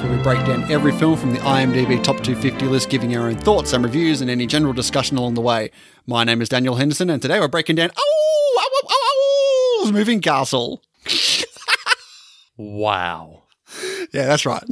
where we break down every film from the IMDb Top 250 list, giving our own thoughts and reviews and any general discussion along the way. My name is Daniel Henderson, and today we're breaking down Oh, oh, oh, oh, oh Moving Castle. Wow. Yeah, that's right.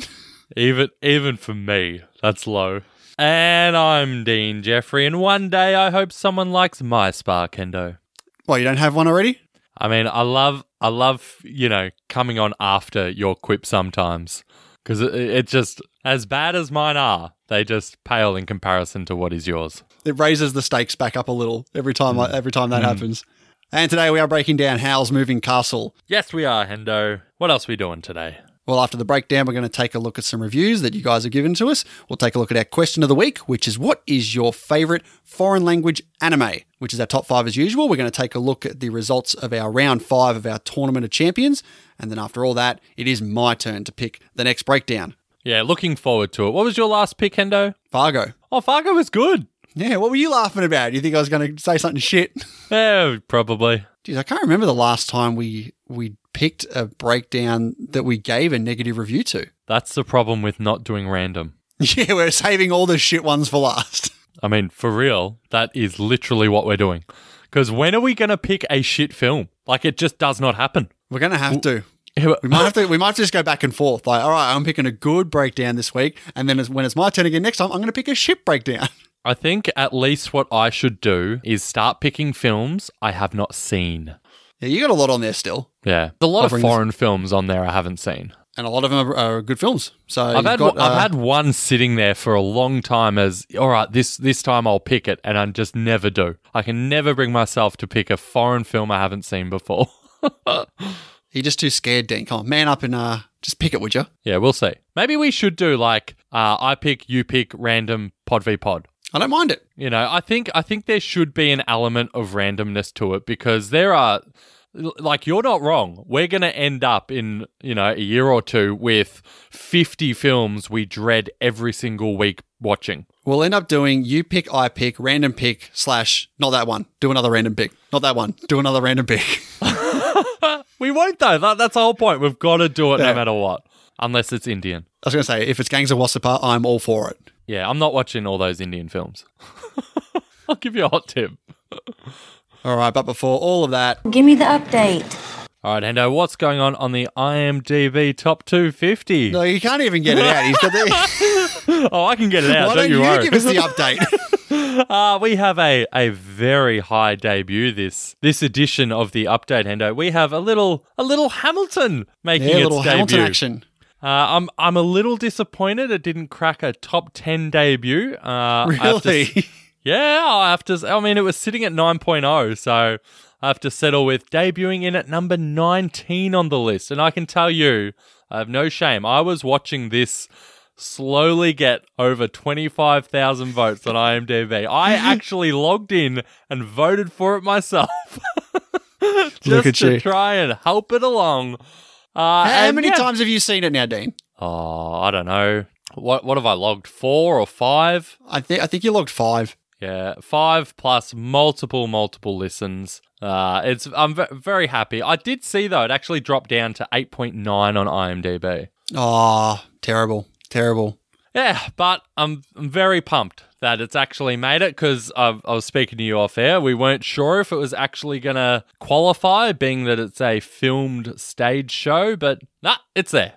Even even for me, that's low. And I'm Dean Jeffrey, and one day I hope someone likes my Spa Kendo. Well, you don't have one already? I mean, I love I love, you know, coming on after your quip sometimes. Because it, it just, as bad as mine are, they just pale in comparison to what is yours. It raises the stakes back up a little every time. Mm. Every time that mm. happens. And today we are breaking down Howl's Moving Castle. Yes, we are, Hendo. What else are we doing today? Well, after the breakdown, we're going to take a look at some reviews that you guys have given to us. We'll take a look at our question of the week, which is what is your favorite foreign language anime? Which is our top five as usual. We're going to take a look at the results of our round five of our Tournament of Champions. And then after all that, it is my turn to pick the next breakdown. Yeah, looking forward to it. What was your last pick, Hendo? Fargo. Oh, Fargo was good. Yeah, what were you laughing about? You think I was going to say something shit? Yeah, probably. Geez, I can't remember the last time we we picked a breakdown that we gave a negative review to. That's the problem with not doing random. Yeah, we're saving all the shit ones for last. I mean, for real, that is literally what we're doing. Because when are we going to pick a shit film? Like, it just does not happen. We're gonna have to. We might have to. We might have to just go back and forth. Like, all right, I'm picking a good breakdown this week, and then when it's my turn again next time, I'm gonna pick a shit breakdown. I think at least what I should do is start picking films I have not seen. Yeah, you got a lot on there still, Yeah, there's a lot of foreign films on there I haven't seen. and a lot of them are, are good films. So I've you've had got, I've uh, had one sitting there for a long time as all right this this time I'll pick it and I just never do. I can never bring myself to pick a foreign film I haven't seen before. You're just too scared, Dean. Come on, man up and uh, just pick it, would you? yeah, we'll see. Maybe we should do like uh, I pick, you pick, random pod v pod. I don't mind it. You know, I think I think there should be an element of randomness to it because there are like you're not wrong. We're going to end up in, you know, a year or two with 50 films we dread every single week watching. We'll end up doing you pick, I pick, random pick slash not that one. Do another random pick. Not that one. Do another random pick. We won't though. That, that's the whole point. We've got to do it Yeah. no matter what. Unless it's Indian. I was gonna say if it's Gangs of Wasseypur, I'm all for it. Yeah, I'm not watching all those Indian films. I'll give you a hot tip. All right, but before all of that, Give me the update. All right, Hendo, what's going on on the IMDb top 250? no, you can't even get it out. He's got the. Oh, I can get it out. Why don't, don't you you worry. give us the update? Uh, we have a, a very high debut this this edition of the update, Hendo. We have a little a little Hamilton making yeah, its little debut. Hamilton action. Uh, I'm I'm a little disappointed it didn't crack a top ten debut. Uh, I have to Really? yeah, I have to. I mean, it was sitting at 9.0, so I have to settle with debuting in at number 19 on the list. And I can tell you, I have no shame. I was watching this slowly get over 25,000 votes on IMDb. I actually logged in and voted for it myself. Just to you. try and help it along. Uh, How and many yeah. times have you seen it now, Dean? Oh, I don't know. What what have I logged? Four or five? I think I think you logged five. Yeah, five plus multiple multiple listens. Uh, it's I'm ve- very happy. I did see though it actually dropped down to eight point nine on IMDb. Oh, terrible, terrible. Yeah, but I'm, I'm very pumped that it's actually made it because I was speaking to you off air. We weren't sure if it was actually going to qualify, being that it's a filmed stage show, but nah, it's there.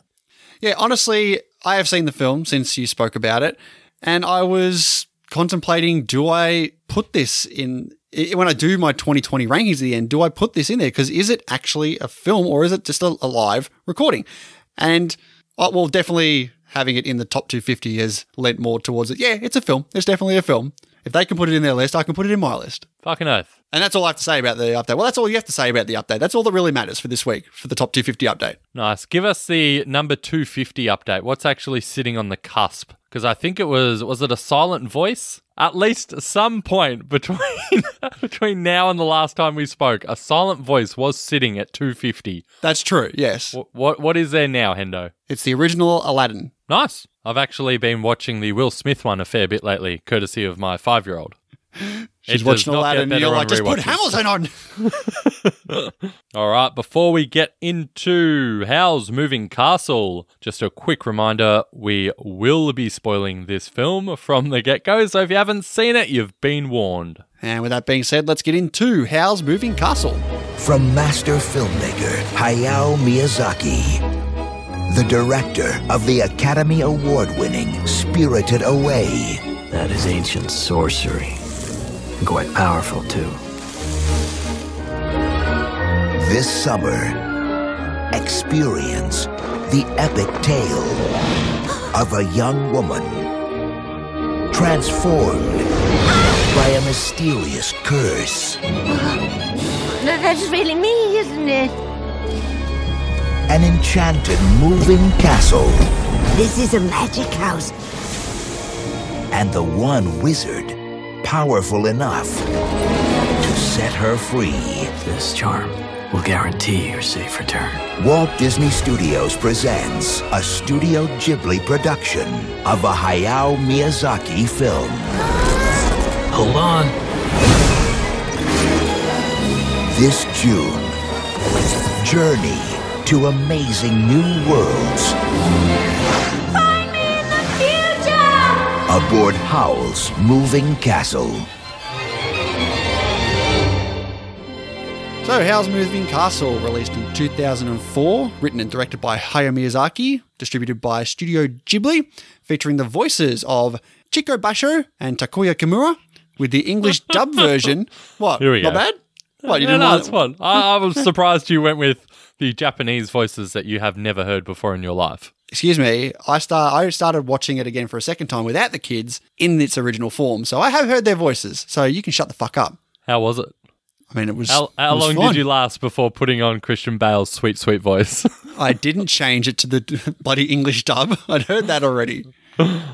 Yeah, honestly, I have seen the film since you spoke about it, and I was contemplating: do I put this in when I do my 2020 rankings at the end? Do I put this in there? Because is it actually a film or is it just a, live recording? And uh, well, definitely having it in the top 250 has lent more towards it. Yeah, it's a film. It's definitely a film. If they can put it in their list, I can put it in my list. Fucking oath. And that's all I have to say about the update. Well, that's all you have to say about the update. That's all that really matters for this week for the top 250 update. Nice. Give us the number 250 update. What's actually sitting on the cusp? Because I think it was was it a silent voice? At least some point between between now and the last time we spoke, a silent voice was sitting at 250. That's true. Yes, What what, what is there now, Hendo? it's the original Aladdin. Nice. I've actually been watching the Will Smith one a fair bit lately, courtesy of my five year old. She's It watching does not Aladdin, and you're like, just put. Hamilton on. All right, before we get into Howl's Moving Castle, just a quick reminder we will be spoiling this film from the get go, so if you haven't seen it, you've been warned. And with that being said, let's get into Howl's Moving Castle. From master filmmaker Hayao Miyazaki, the director of the Academy Award winning Spirited Away, That is ancient sorcery. And quite powerful, too. this summer, experience the epic tale of a young woman transformed by a mysterious curse. That's really me, isn't it? An enchanted moving castle This is a magic house. and the one wizard powerful enough to set her free. This charm will guarantee your safe return. Walt Disney Studios presents a Studio Ghibli production of a Hayao Miyazaki film. Hold on. This June, journey to amazing new worlds Find me in the future! aboard Howl's Moving Castle. So, Howl's Moving Castle, released in 2004, written and directed by Hayao Miyazaki, distributed by Studio Ghibli, featuring the voices of Chico Baisho and Takuya Kimura, with the English dub version. What? Here we Not go. bad? What, you Yeah, didn't no, want it's fun. I, I was surprised you went with the Japanese voices that you have never heard before in your life. Excuse me, I start. I started watching it again for a second time without the kids in its original form, so I have heard their voices. So you can shut the fuck up. How was it? I mean, it was. How, it was long fun. did you last before putting on Christian Bale's sweet, sweet voice? I didn't change it to the bloody English dub. I'd heard that already.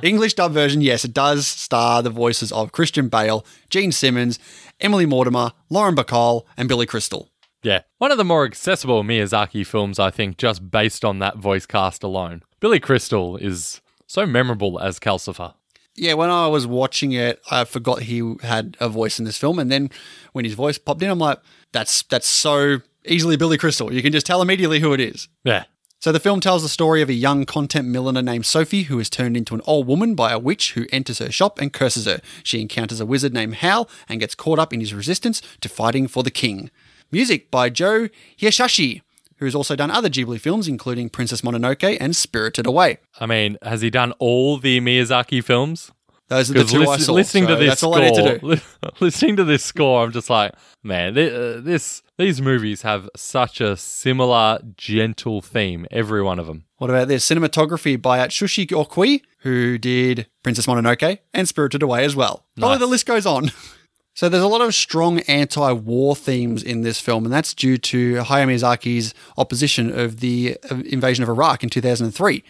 English dub version, yes, it does star the voices of Christian Bale, Jean Simmons, Emily Mortimer, Lauren Bacall, and Billy Crystal. Yeah. One of the more accessible Miyazaki films, I think, just based on that voice cast alone. Billy Crystal is so memorable as Calcifer. Yeah, when I was watching it, I forgot he had a voice in this film, and then when his voice popped in, I'm like, "That's that's so easily Billy Crystal. You can just tell immediately who it is." Yeah. So the film tells the story of a young content milliner named Sophie who is turned into an old woman by a witch who enters her shop and curses her. She encounters a wizard named Howl and gets caught up in his resistance to fighting for the king. Music by Joe Hisaishi, who has also done other Ghibli films including Princess Mononoke and Spirited Away. I mean, has he done all the Miyazaki films? Those are the two I saw. listening so to this that's all score, I need to do. listening to this score, I'm just like, man, thi- uh, this these movies have such a similar, gentle theme. Every one of them. What about this? Cinematography by Atsushi Okui, who did Princess Mononoke and Spirited Away as well. Probably Nice. the list goes on. So there's a lot of strong anti-war themes in this film, and that's due to Hayao Miyazaki's opposition of the invasion of Iraq in 2003.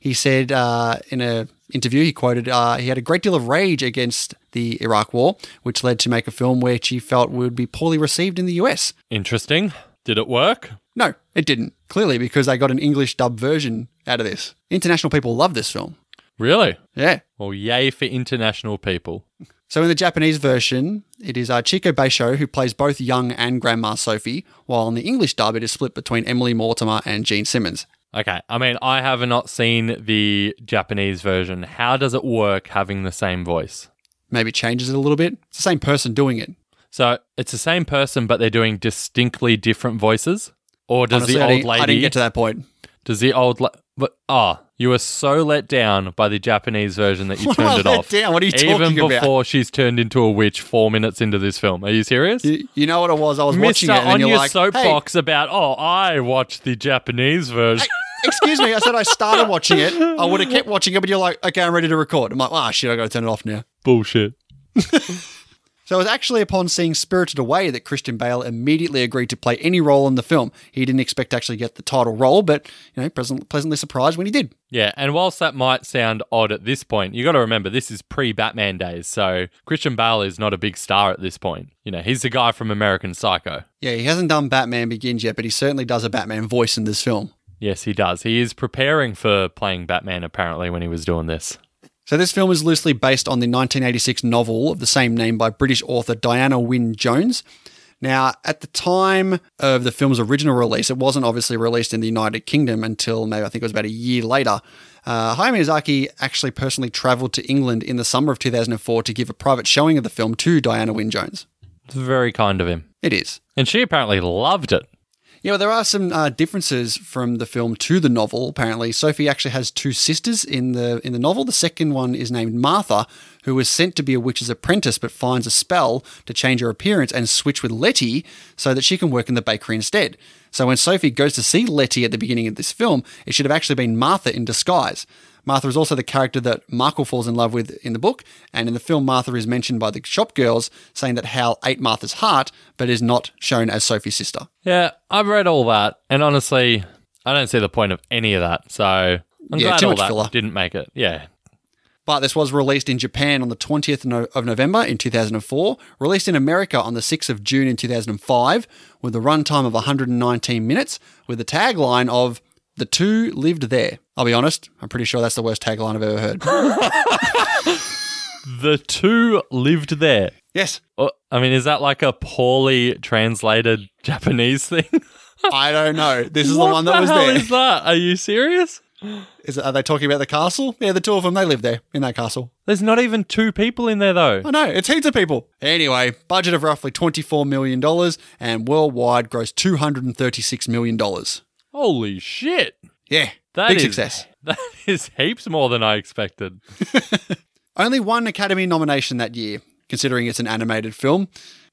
He said uh, in an interview, he quoted, uh, he had a great deal of rage against the Iraq War, which led to make a film which he felt would be poorly received in the US. Interesting. Did it work? No, it didn't. Clearly, because they got an English dub version out of this. International people love this film. Really? Yeah. Well, yay for international people. So in the Japanese version, it is uh, Chico Baisho who plays both young and Grandma Sophie, while in the English dub, it is split between Emily Mortimer and Jean Simmons. Okay. I mean, I have not seen the Japanese version. How does it work having the same voice? Maybe it changes it a little bit. It's the same person doing it. So it's the same person, but they're doing distinctly different voices. Or does Honestly, the old didn't, lady? I didn't get to that point. Does the old la- but ah, you were so let down by the Japanese version that you What turned it off. down? What are you Even talking about? Even before she's turned into a witch four minutes into this film. Are you serious? You, you know what it was? I was watching it, and on you're your like, soapbox about oh, I watched the Japanese version. "Hey, excuse me." I said I started watching it. I would have kept watching it, but you're like, "Okay, I'm ready to record." I'm like, "Ah, shit, I got to turn it off now." Bullshit. So it was actually upon seeing Spirited Away that Christian Bale immediately agreed to play any role in the film. He didn't expect to actually get the title role, but you know, pleasant, pleasantly surprised when he did. Yeah, and whilst that might sound odd at this point, you got to remember this is pre-Batman days, so Christian Bale is not a big star at this point. You know, he's the guy from American Psycho. Yeah, he hasn't done Batman Begins yet, but he certainly does a Batman voice in this film. Yes, he does. He is preparing for playing Batman apparently when he was doing this. So this film is loosely based on the 1986 novel of the same name by British author Diana Wynne Jones. Now, at the time of the film's original release, it wasn't obviously released in the United Kingdom until maybe I think it was about a year later. Uh, Hayao Miyazaki actually personally travelled to England in the summer of 2004 to give a private showing of the film to Diana Wynne Jones. It's very kind of him. It is. And she apparently loved it. Yeah, well, there are some uh, differences from the film to the novel. Apparently, Sophie actually has two sisters in the in the novel. The second one is named Martha, who was sent to be a witch's apprentice, but finds a spell to change her appearance and switch with Letty so that she can work in the bakery instead. So when Sophie goes to see Letty at the beginning of this film, it should have actually been Martha in disguise. Martha is also the character that Markl falls in love with in the book, and in the film, Martha is mentioned by the shop girls, saying that Howl ate Martha's heart, but is not shown as Sophie's sister. Yeah, I've read all that, and honestly, I don't see the point of any of that. So I'm Yeah, glad all that filler. didn't make it. Yeah, But this was released in Japan on the 20th of November in 2004, released in America on the 6th of June in 2005, with a runtime of 119 minutes, with the tagline of The Two Lived There. I'll be honest, I'm pretty sure that's the worst tagline I've ever heard. the two lived there. yes, Oh, I mean, is that like a poorly translated Japanese thing? I don't know. This is what the one that was hell there. Is that? Are you serious? Is it, are they talking about the castle? Yeah, the two of them, they live there in that castle. There's not even two people in there though. I know, it's heaps of people. Anyway, budget of roughly $24 million and worldwide gross $236 million. Holy shit! Yeah, That big is- success. That is heaps more than I expected. Only one Academy nomination that year, considering it's an animated film.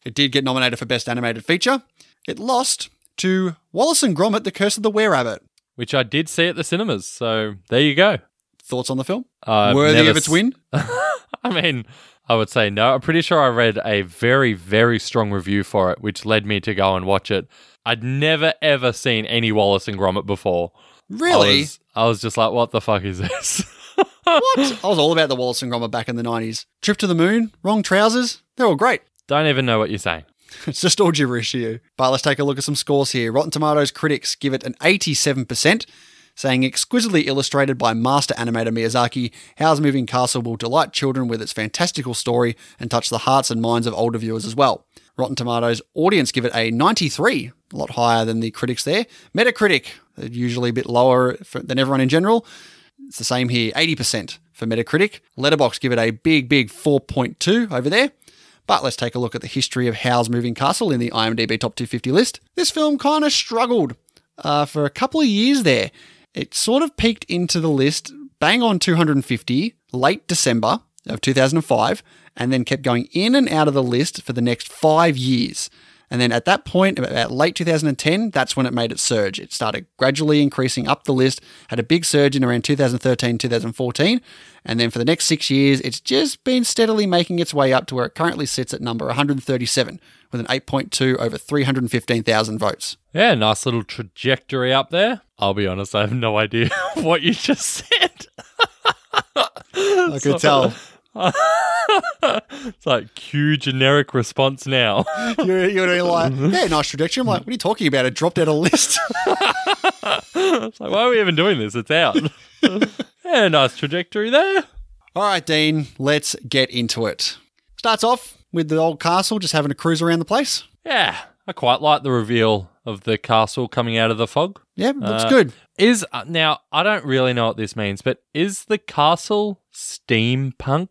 It did get nominated for Best Animated Feature. It lost to Wallace and Gromit: The Curse of the Were Rabbit. Which I did see at the cinemas. So there you go. Thoughts on the film? I've Worthy of its win? I mean, I would say no. I'm pretty sure I read a very, very strong review for it, which led me to go and watch it. I'd never ever seen any Wallace and Gromit before. I Really? was, I was just like, what the fuck is this? what? I was all about the Wallace and Gromit back in the 90s. Trip to the Moon, Wrong Trousers, they're all great. Don't even know what you're saying. It's just all gibberish to you. But let's take a look at some scores here. Rotten Tomatoes critics give it an 87%, saying exquisitely illustrated by master animator Miyazaki, Howl's Moving Castle will delight children with its fantastical story and touch the hearts and minds of older viewers as well. Rotten Tomatoes audience give it a 93, a lot higher than the critics there. Metacritic, usually a bit lower for, than everyone in general. It's the same here, 80% for Metacritic. Letterboxd give it a big, big 4.2 over there. But let's take a look at the history of Howl's Moving Castle in the IMDb Top 250 list. This film kind of struggled uh, for a couple of years there. It sort of peaked into the list bang on 250 late December of 2005 and then kept going in and out of the list for the next five years. And then at that point, about late 2010, that's when it made its surge. It started gradually increasing up the list, had a big surge in around 2013, 2014. And then for the next six years, it's just been steadily making its way up to where it currently sits at number 137 with an 8.2 over 315,000 votes. Yeah, nice little trajectory up there. I'll be honest, I have no idea what you just said. I could tell. it's like cue generic response now. You're, you're like, yeah, nice trajectory. I'm like, what are you talking about? It dropped out of list. it's like, why are we even doing this? It's out. yeah, nice trajectory there. All right, Dean, let's get into it. Starts off with the old castle just having a cruise around the place. Yeah, I quite like the reveal of the castle coming out of the fog. Yeah, looks Uh, good. Is uh, now I don't really know what this means, but is the castle steampunk?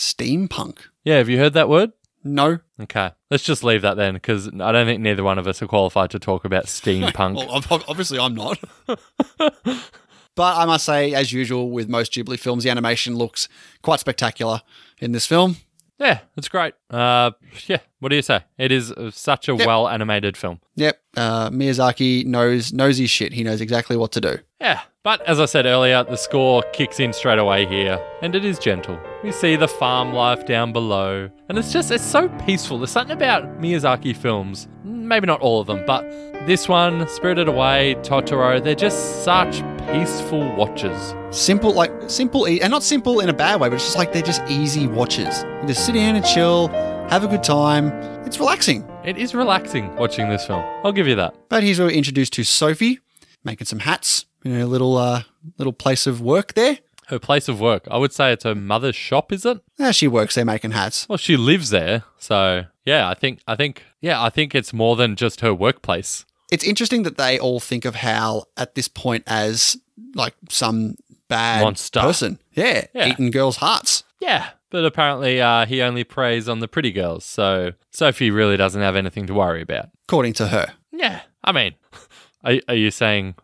Steampunk. Yeah, have you heard that word? No. Okay, let's just leave that then, because I don't think neither one of us are qualified to talk about steampunk. Well, ob- ob- obviously I'm not. but I must say, as usual with most Ghibli films, the animation looks quite spectacular in this film. yeah, it's great. Uh, yeah, what do you say? It is uh, such a Yep. well animated film. Yep, uh, Miyazaki knows knows his shit. He knows exactly what to do. Yeah, but as I said earlier, the score kicks in straight away here, and it is gentle. We see the farm life down below, and it's just, it's so peaceful. There's something about Miyazaki films, maybe not all of them, but this one, Spirited Away, Totoro, they're just such peaceful watches. Simple, like simple, and not simple in a bad way, but it's just like they're just easy watches. You just sit down and chill, have a good time. It's relaxing. It is relaxing watching this film. I'll give you that. But he's introduced to Sophie, making some hats in a little uh, little place of work there. Her place of work. I would say it's her mother's shop, is it? Yeah, she works there making hats. Well, she lives there. So, yeah, I think I think yeah, I think it's more than just her workplace. It's interesting that they all think of Howl at this point as like some bad Monster. person. Yeah, Yeah. eating girls' hearts. Yeah. But apparently uh, he only preys on the pretty girls. So Sophie really doesn't have anything to worry about. According to her. Yeah. I mean, are, are you saying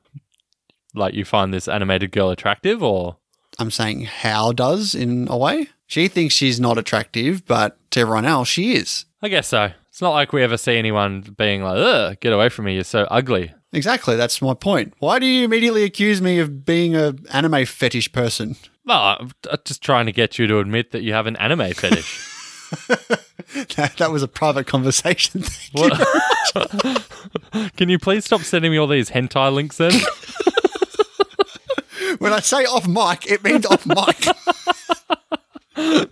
like you find this animated girl attractive or I'm saying how does in a way. She thinks she's not attractive, but to everyone else, she is. I guess so. It's not like we ever see anyone being like, Ugh, get away from me, you're so ugly. Exactly, that's my point. Why do you immediately accuse me of being a anime fetish person? Well, I'm just trying to get you to admit that you have an anime fetish. that, that was a private conversation. You. Can you please stop sending me all these hentai links then? When I say off mic, it means off mic.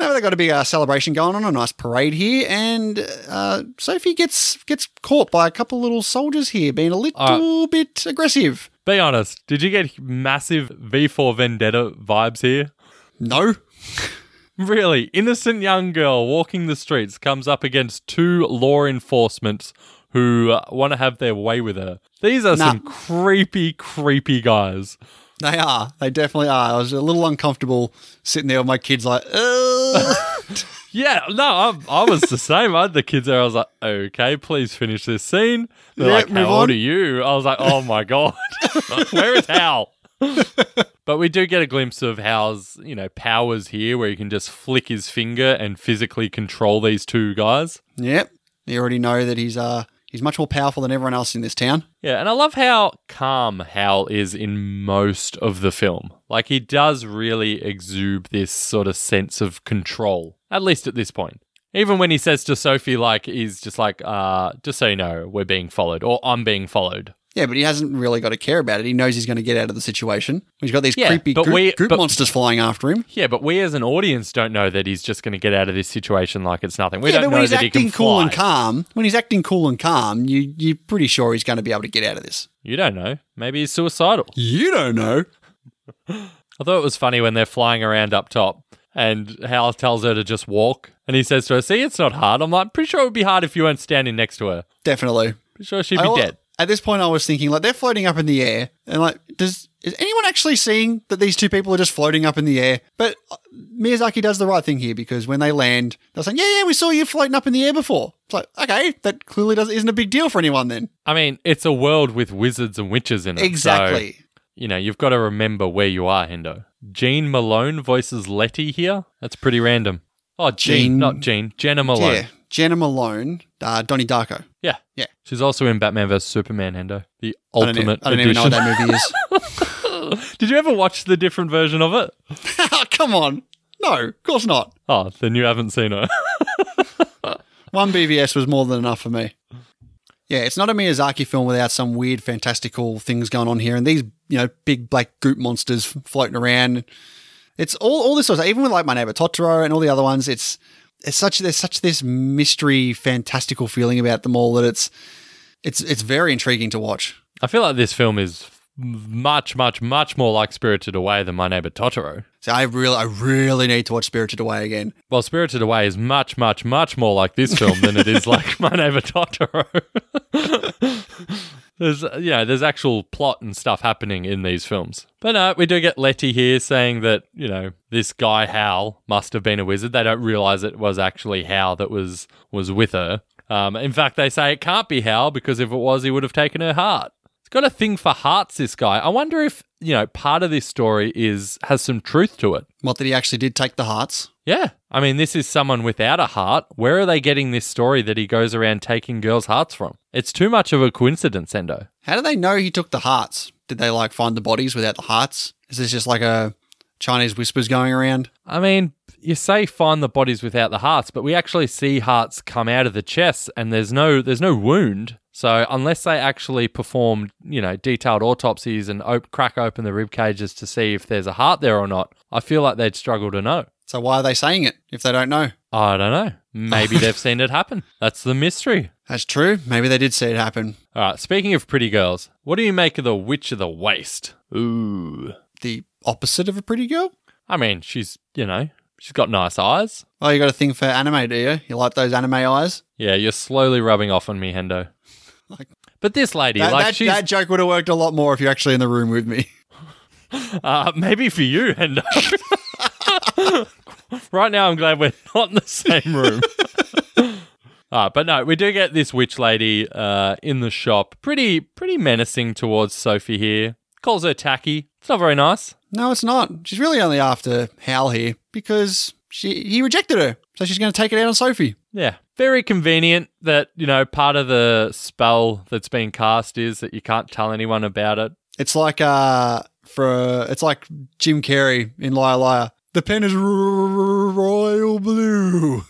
now they've got a big uh, celebration going on, a nice parade here, and uh, Sophie gets gets caught by a couple little soldiers here being a little bit aggressive. Be honest, did you get massive V for Vendetta vibes here? No, Really, innocent young girl walking the streets comes up against two law enforcement who uh, want to have their way with her. These are Nah. some creepy, creepy guys. they are. They definitely are. I was a little uncomfortable sitting there with my kids, like, Yeah, no, I, I was the same. I had the kids there. I was like, okay, please finish this scene. They're Yeah, like, how old on. are you? I was like, oh my God, where is Howl? but we do get a glimpse of Howl's, you know, powers here where he can just flick his finger and physically control these two guys. yep. You already know that he's uh he's much more powerful than everyone else in this town. Yeah, and I love how calm Howl is in most of the film. Like, he does really exude this sort of sense of control, at least at this point. Even when he says to Sophie, like, he's just like, uh, just so you know, we're being followed, or I'm being followed. Yeah, but he hasn't really got to care about it. He knows he's going to get out of the situation. He's got these Yeah, creepy but goop, we- goop but- monsters flying after him. Yeah, but we as an audience don't know that he's just going to get out of this situation like it's nothing. We yeah, don't but know when he's that he acting can cool fly. and calm, when he's acting cool and calm, you you're pretty sure he's going to be able to get out of this. You don't know. Maybe he's suicidal. You don't know. I thought it was funny when they're flying around up top and Howl tells her to just walk. And he says to her, See, it's not hard. I'm like, pretty sure it would be hard if you weren't standing next to her. Definitely. Pretty sure she'd I be al- dead. At this point, I was thinking like they're floating up in the air, and like, does is anyone actually seeing that these two people are just floating up in the air? But uh, Miyazaki does the right thing here because when they land, they're saying, "Yeah, yeah, we saw you floating up in the air before." It's like, okay, that clearly doesn't isn't a big deal for anyone then. I mean, it's a world with wizards and witches in it. so, Exactly. you know, you've got to remember where you are, Hendo. Gene Malone voices Letty here. That's pretty random. Oh, Gene, Jean- not Gene. Jena Malone. Yeah, Jena Malone, uh, Donnie Darko. Yeah. Yeah. She's also in Batman vs Superman, Hendo. The I don't, ultimate even, I don't even know what that movie is. Did you ever watch the different version of it? Come on, no, of course not. Oh, then you haven't seen it. One BVS was more than enough for me. Yeah, it's not a Miyazaki film without some weird, fantastical things going on here, and these, you know, big black goop monsters floating around. It's all, all this sort of even with like my neighbor Totoro and all the other ones. It's it's such there's such this mystery, fantastical feeling about them all that it's it's it's very intriguing to watch. I feel like this film is much, much, much more like Spirited Away than My Neighbor Totoro. So I really, I really need to watch Spirited Away again. Well, Spirited Away is much, much, much more like this film than it is like My Neighbor Totoro. there's, know, there's actual plot and stuff happening in these films. But no, we do get Letty here saying that, you know, this guy Howl must have been a wizard. They don't realize it was actually Howl that was was with her. Um, in fact, they say it can't be Howl because if it was, he would have taken her heart. He's got a thing for hearts, this guy. I wonder if, you know, part of this story is has some truth to it. What that he actually did take the hearts. Yeah. I mean, this is someone without a heart. Where are they getting this story that he goes around taking girls' hearts from? It's too much of a coincidence, Endo. How do they know he took the hearts? Did they like find the bodies without the hearts? Is this just like a Chinese whispers going around? I mean, you say find the bodies without the hearts, but we actually see hearts come out of the chest and there's no there's no wound. So unless they actually perform, you know, detailed autopsies and op- crack open the rib cages to see if there's a heart there or not, I feel like they'd struggle to know. So why are they saying it if they don't know? I don't know. Maybe they've seen it happen. That's the mystery. That's true. Maybe they did see it happen. All right, speaking of pretty girls, what do you make of the Witch of the Waste? Ooh. the opposite of a pretty girl. I mean, she's, you know, she's got nice eyes. Oh, you got a thing for anime, do you? You like those anime eyes? Yeah, you're slowly rubbing off on me, Hendo. Like- But this lady, That, like, that, that joke would have worked a lot more if you're actually in the room with me. uh, maybe for you, Hendo. right now, I'm glad we're not in the same room. Uh, but no, we do get this witch lady uh, in the shop, pretty pretty menacing towards Sophie here. Calls her tacky. It's not very nice. No, it's not. She's really only after Howl here because she he rejected her, so she's going to take it out on Sophie. Yeah. Very convenient that, you know, part of the spell that's been cast is that you can't tell anyone about it. It's like uh for it's like Jim Carrey in Liar Liar. The pen is royal blue.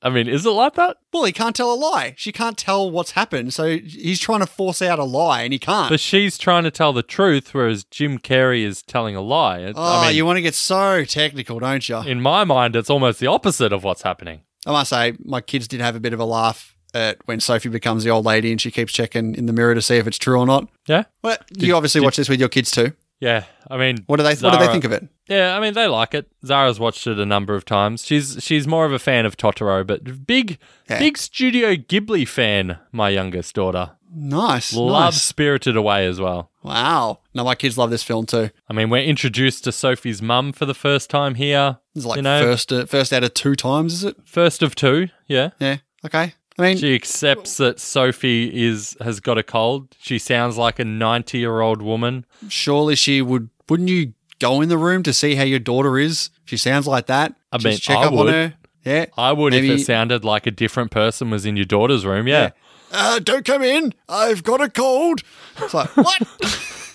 I mean, is it like that? Well, he can't tell a lie. She can't tell what's happened, so he's trying to force out a lie, and he can't. But she's trying to tell the truth, whereas Jim Carrey is telling a lie. It- oh, I mean, you want to get so technical, don't you? in my mind, it's almost the opposite of what's happening. I must say, my kids did have a bit of a laugh at when Sophie becomes the old lady and she keeps checking in the mirror to see if it's true or not. Yeah? Well, you obviously did- watch this with your kids too. Yeah. I mean, What do they? what do they think of it? Yeah, I mean they like it. Zara's watched it a number of times. She's she's more of a fan of Totoro, but big Yeah. big Studio Ghibli fan. My youngest daughter Nice, Love nice. Spirited Away as well. Wow. No, my kids love this film too. I mean, we're introduced to Sophie's mum for the first time here. It's like you know, first uh, first out of two times, is it? first of two. Yeah, Yeah. Okay. I mean, she accepts that Sophie is has got a cold. She sounds like a ninety year old woman. surely she would. Wouldn't you go in the room to see how your daughter is? She sounds like that. I Just mean, check I up would. on her. Yeah. I would Maybe- if it sounded like a different person was in your daughter's room. Yeah. Uh, don't come in. I've got a cold. It's like what?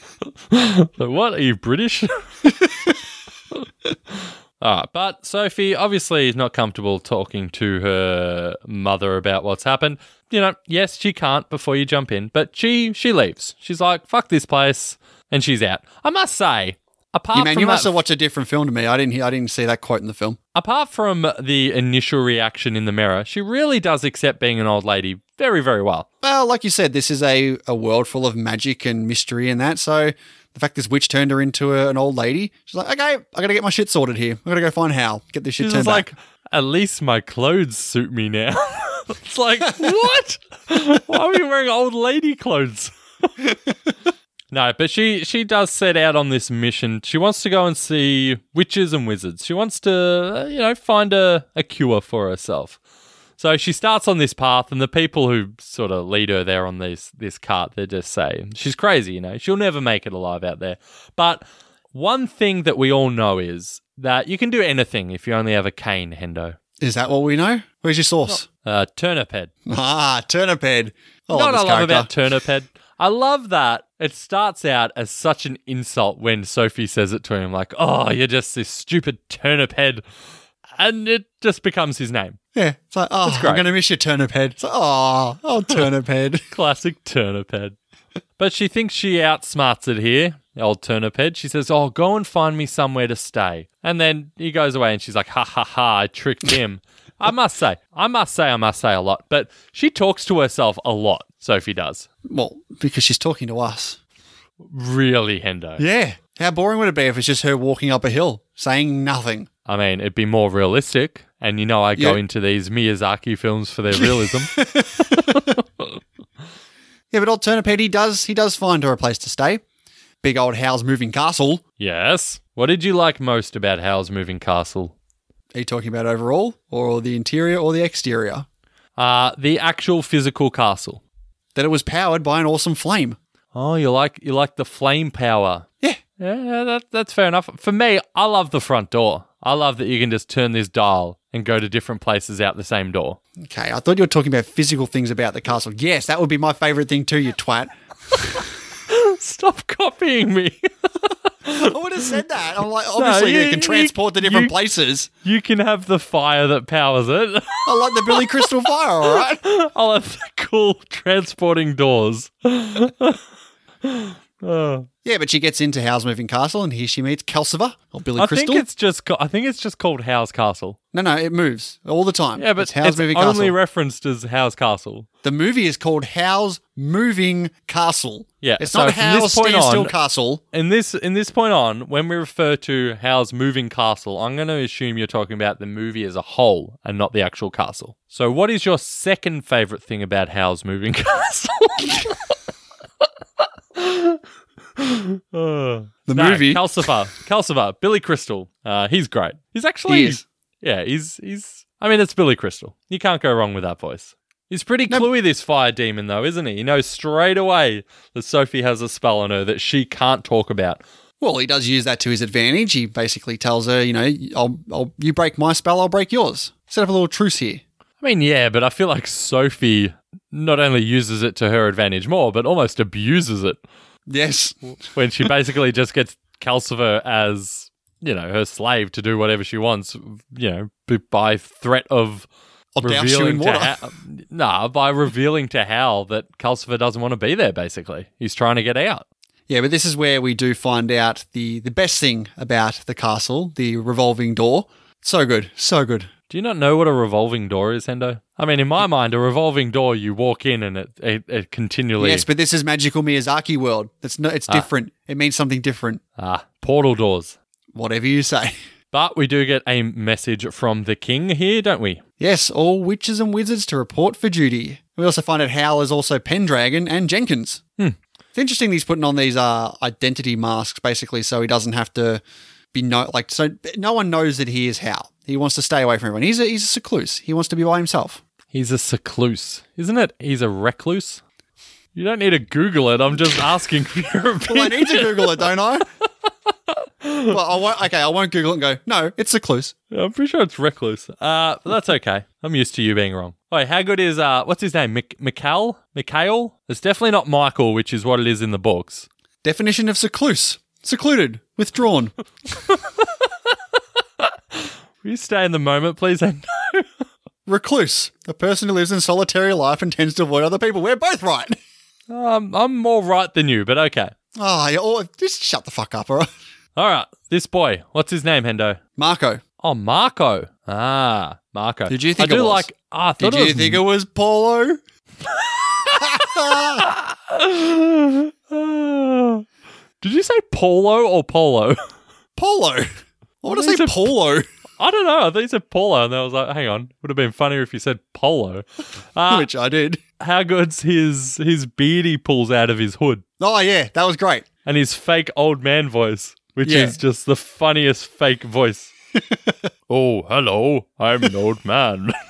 So what are you British? Ah, but Sophie obviously is not comfortable talking to her mother about what's happened. You know, yes, she can't before you jump in, but she she leaves. She's like, "Fuck this place," and she's out. I must say, apart you man, from you must have watched a different film to me. I didn't. I didn't see that quote in the film. apart from the initial reaction in the mirror, she really does accept being an old lady very very well. Well, like you said, this is a, a world full of magic and mystery and that. So the fact this witch turned her into a, an old lady, she's like, okay, I got to get my shit sorted here. I got to go find Howl, get this shit She's turned back. like, at least my clothes suit me now. it's like, what? Why are you wearing old lady clothes? no, but she she does set out on this mission. She wants to go and see witches and wizards. She wants to, uh, you know, find a, a cure for herself. So she starts on this path, and the people who sort of lead her there on this this cart, they just say she's crazy. You know, she'll never make it alive out there. But one thing that we all know is that you can do anything if you only have a cane, Hendo. Is that what we know? Where's your source? Uh, turnip head. Ah, turnip head. I know love I love about turnip head? I love that it starts out as such an insult when Sophie says it to him, like, oh, you're just this stupid turnip head. And it just becomes his name. Yeah, it's like, oh. I'm going to miss your turnip head. It's like, oh, oh, turnip head. Classic turnip head. But she thinks she outsmarts it here, old turnip head. She says, Oh, go and find me somewhere to stay. And then he goes away and she's like, Ha ha ha, I tricked him. I must say, I must say, I must say a lot. But she talks to herself a lot, Sophie does. well, because she's talking to us. Really, Hendo. Yeah. How boring would it be if it's just her walking up a hill saying nothing? I mean, it'd be more realistic. And you know, I go Yeah. into these Miyazaki films for their realism. Yeah, but head, he does, he does find her a place to stay. Big old How's moving castle. yes. What did you like most about Howl's Moving Castle? Are you talking about overall, or the interior, or the exterior? Uh, the actual physical castle. That it was powered by an awesome flame. Oh, you like you like the flame power. Yeah. Yeah, that, that's fair enough. For me, I love the front door. I love that you can just turn this dial and go to different places out the same door. Okay, I thought you were talking about physical things about the castle. Yes, that would be my favorite thing too, you twat. Stop copying me. I would have said that. I'm like, obviously, you- you can you- transport to different you- places. you can have the fire that powers it. I like the Billy Crystal fire, all right? I'll have the cool transporting doors. Oh. Yeah, but she gets into How's Moving Castle and here she meets Calcifer or Billy I Crystal. think it's just. ca- I think it's just called House Castle. no, no, it moves all the time. Yeah, but it's it's, How's Moving only Castle. referenced as House Castle. the movie is called How's Moving Castle. Yeah, it's so not from this How's Still Castle. In this, in this point on, when we refer to House Moving Castle, I'm going to assume you're talking about the movie as a whole and not the actual castle. So, what is your second favorite thing about House Moving Castle? Uh, The no, movie. Calcifer, Calcifer, Billy Crystal. Uh, he's great. He's actually, He is. yeah, he's he's. I mean, it's Billy Crystal. You can't go wrong with that voice. He's pretty cluey, this fire demon, though, isn't he? He knows straight away that Sophie has a spell on her that she can't talk about. Well, he does use that to his advantage. He basically tells her, you know, I'll, I'll, you break my spell, I'll break yours. Set up a little truce here. I mean, yeah, but I feel like Sophie not only uses it to her advantage more, but almost abuses it Yes. when she basically just gets Calcifer as, you know, her slave to do whatever she wants, you know, by threat of I'll revealing in to. Howl. Nah, by revealing to Howl that Calcifer doesn't want to be there, basically. He's trying to get out. Yeah, but this is where we do find out the, the best thing about the castle, the revolving door. So good. So good. Do you not know what a revolving door is, Hendo? I mean, in my mind, a revolving door, you walk in and it, it, it continually. Yes, but this is magical Miyazaki world. It's no, it's different. It means something different. Ah, portal doors. Whatever you say. But we do get a message from the king here, don't we? Yes, all witches and wizards to report for duty. We also find out Howl is also Pendragon and Jenkins. It's interesting he's putting on these uh, identity masks, basically, so he doesn't have to be no like so. No one knows that he is Howl. He wants to stay away from everyone. He's a he's a secluse. He wants to be by himself. He's a secluse, isn't it? He's a recluse. You don't need to Google it. I'm just asking for your Well, I need to Google it, don't I? well, I won't. Okay, I won't Google it and go. No, it's secluse. I'm pretty sure it's recluse. Uh, but that's okay. I'm used to you being wrong. Wait, how good is uh? What's his name? Mik- Mikhail? Mikhail? It's definitely not Michael, which is what it is in the books. Definition of secluse: secluded, withdrawn. Will you stay in the moment, please? And Recluse: a person who lives in solitary life and tends to avoid other people. We're both right. um, I'm more right than you, but okay. Oh, you all just shut the fuck up, all right? All right, this boy. What's his name, Hendo? Marco, Oh, Marco. Ah, Marco. Did you think I it do was? like? ah, I did you was think it was Polo? Did you say polo or polo? Polo. I want to say polo, I don't know. I think you said polo, and I was like, hang on, would have been funnier if you said polo. Uh, which I did. how good's his his beard he pulls out of his hood, Oh yeah, that was great. and his fake old man voice, which Yeah. is just the funniest fake voice. oh, hello, I'm an old man.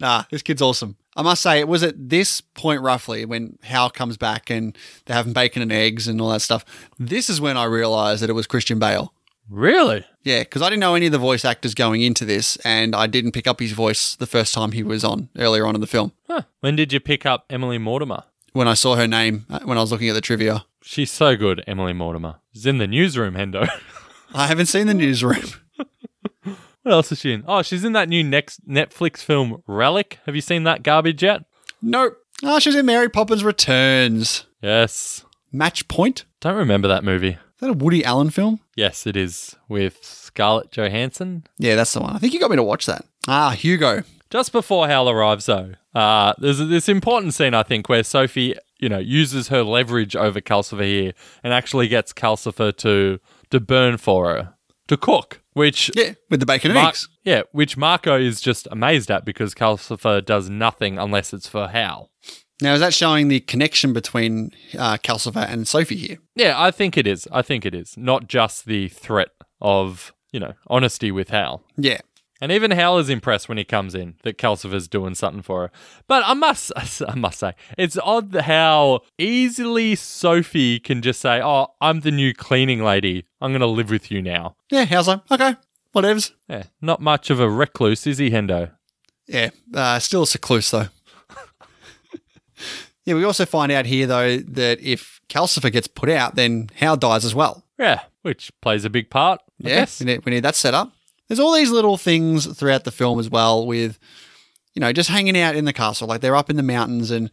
Nah, this kid's awesome. I must say, it was at this point roughly when Howl comes back and they're having bacon and eggs and all that stuff. This is when I realized that it was Christian Bale. Really? Yeah, because I didn't know any of the voice actors going into this, and I didn't pick up his voice the first time he was on earlier on in the film. Huh. When did you pick up Emily Mortimer? When I saw her name uh, when I was looking at the trivia, She's so good, Emily Mortimer. She's in the newsroom, Hendo. I haven't seen the newsroom. what else is she in? Oh, she's in that new next Netflix film, Relic. Have you seen that garbage yet? nope. Ah, she's in Mary Poppins Returns. Yes. Match Point. Don't remember that movie. Is that a Woody Allen film? Yes, it is with Scarlett Johansson. Yeah, that's the one. I think you got me to watch that. Ah, Hugo. Just before Howl arrives, though, uh, there's this important scene, I think, where Sophie, you know, uses her leverage over Calcifer here and actually gets Calcifer to to burn for her, to cook, which Yeah, with the bacon and Mar- eggs. yeah, which Marco is just amazed at because Calcifer does nothing unless it's for Howl. Now, is that showing the connection between uh, Calcifer and Sophie here? Yeah, I think it is. I think it is. Not just the threat of, you know, honesty with Howl. Yeah. And even Howl is impressed when he comes in that Calcifer's doing something for her. But I must, I must say, it's odd how easily Sophie can just say, "Oh, I'm the new cleaning lady. I'm going to live with you now." Yeah, how's like, okay, whatevs. Yeah, not much of a recluse, is he, Hendo? Yeah, uh, still a secluse though. Yeah, we also find out here though that if Calcifer gets put out, then Howl dies as well. Yeah, which plays a big part. I Yeah, guess. we need, we need that set up. There's all these little things throughout the film as well with, you know, just hanging out in the castle. Like they're up in the mountains and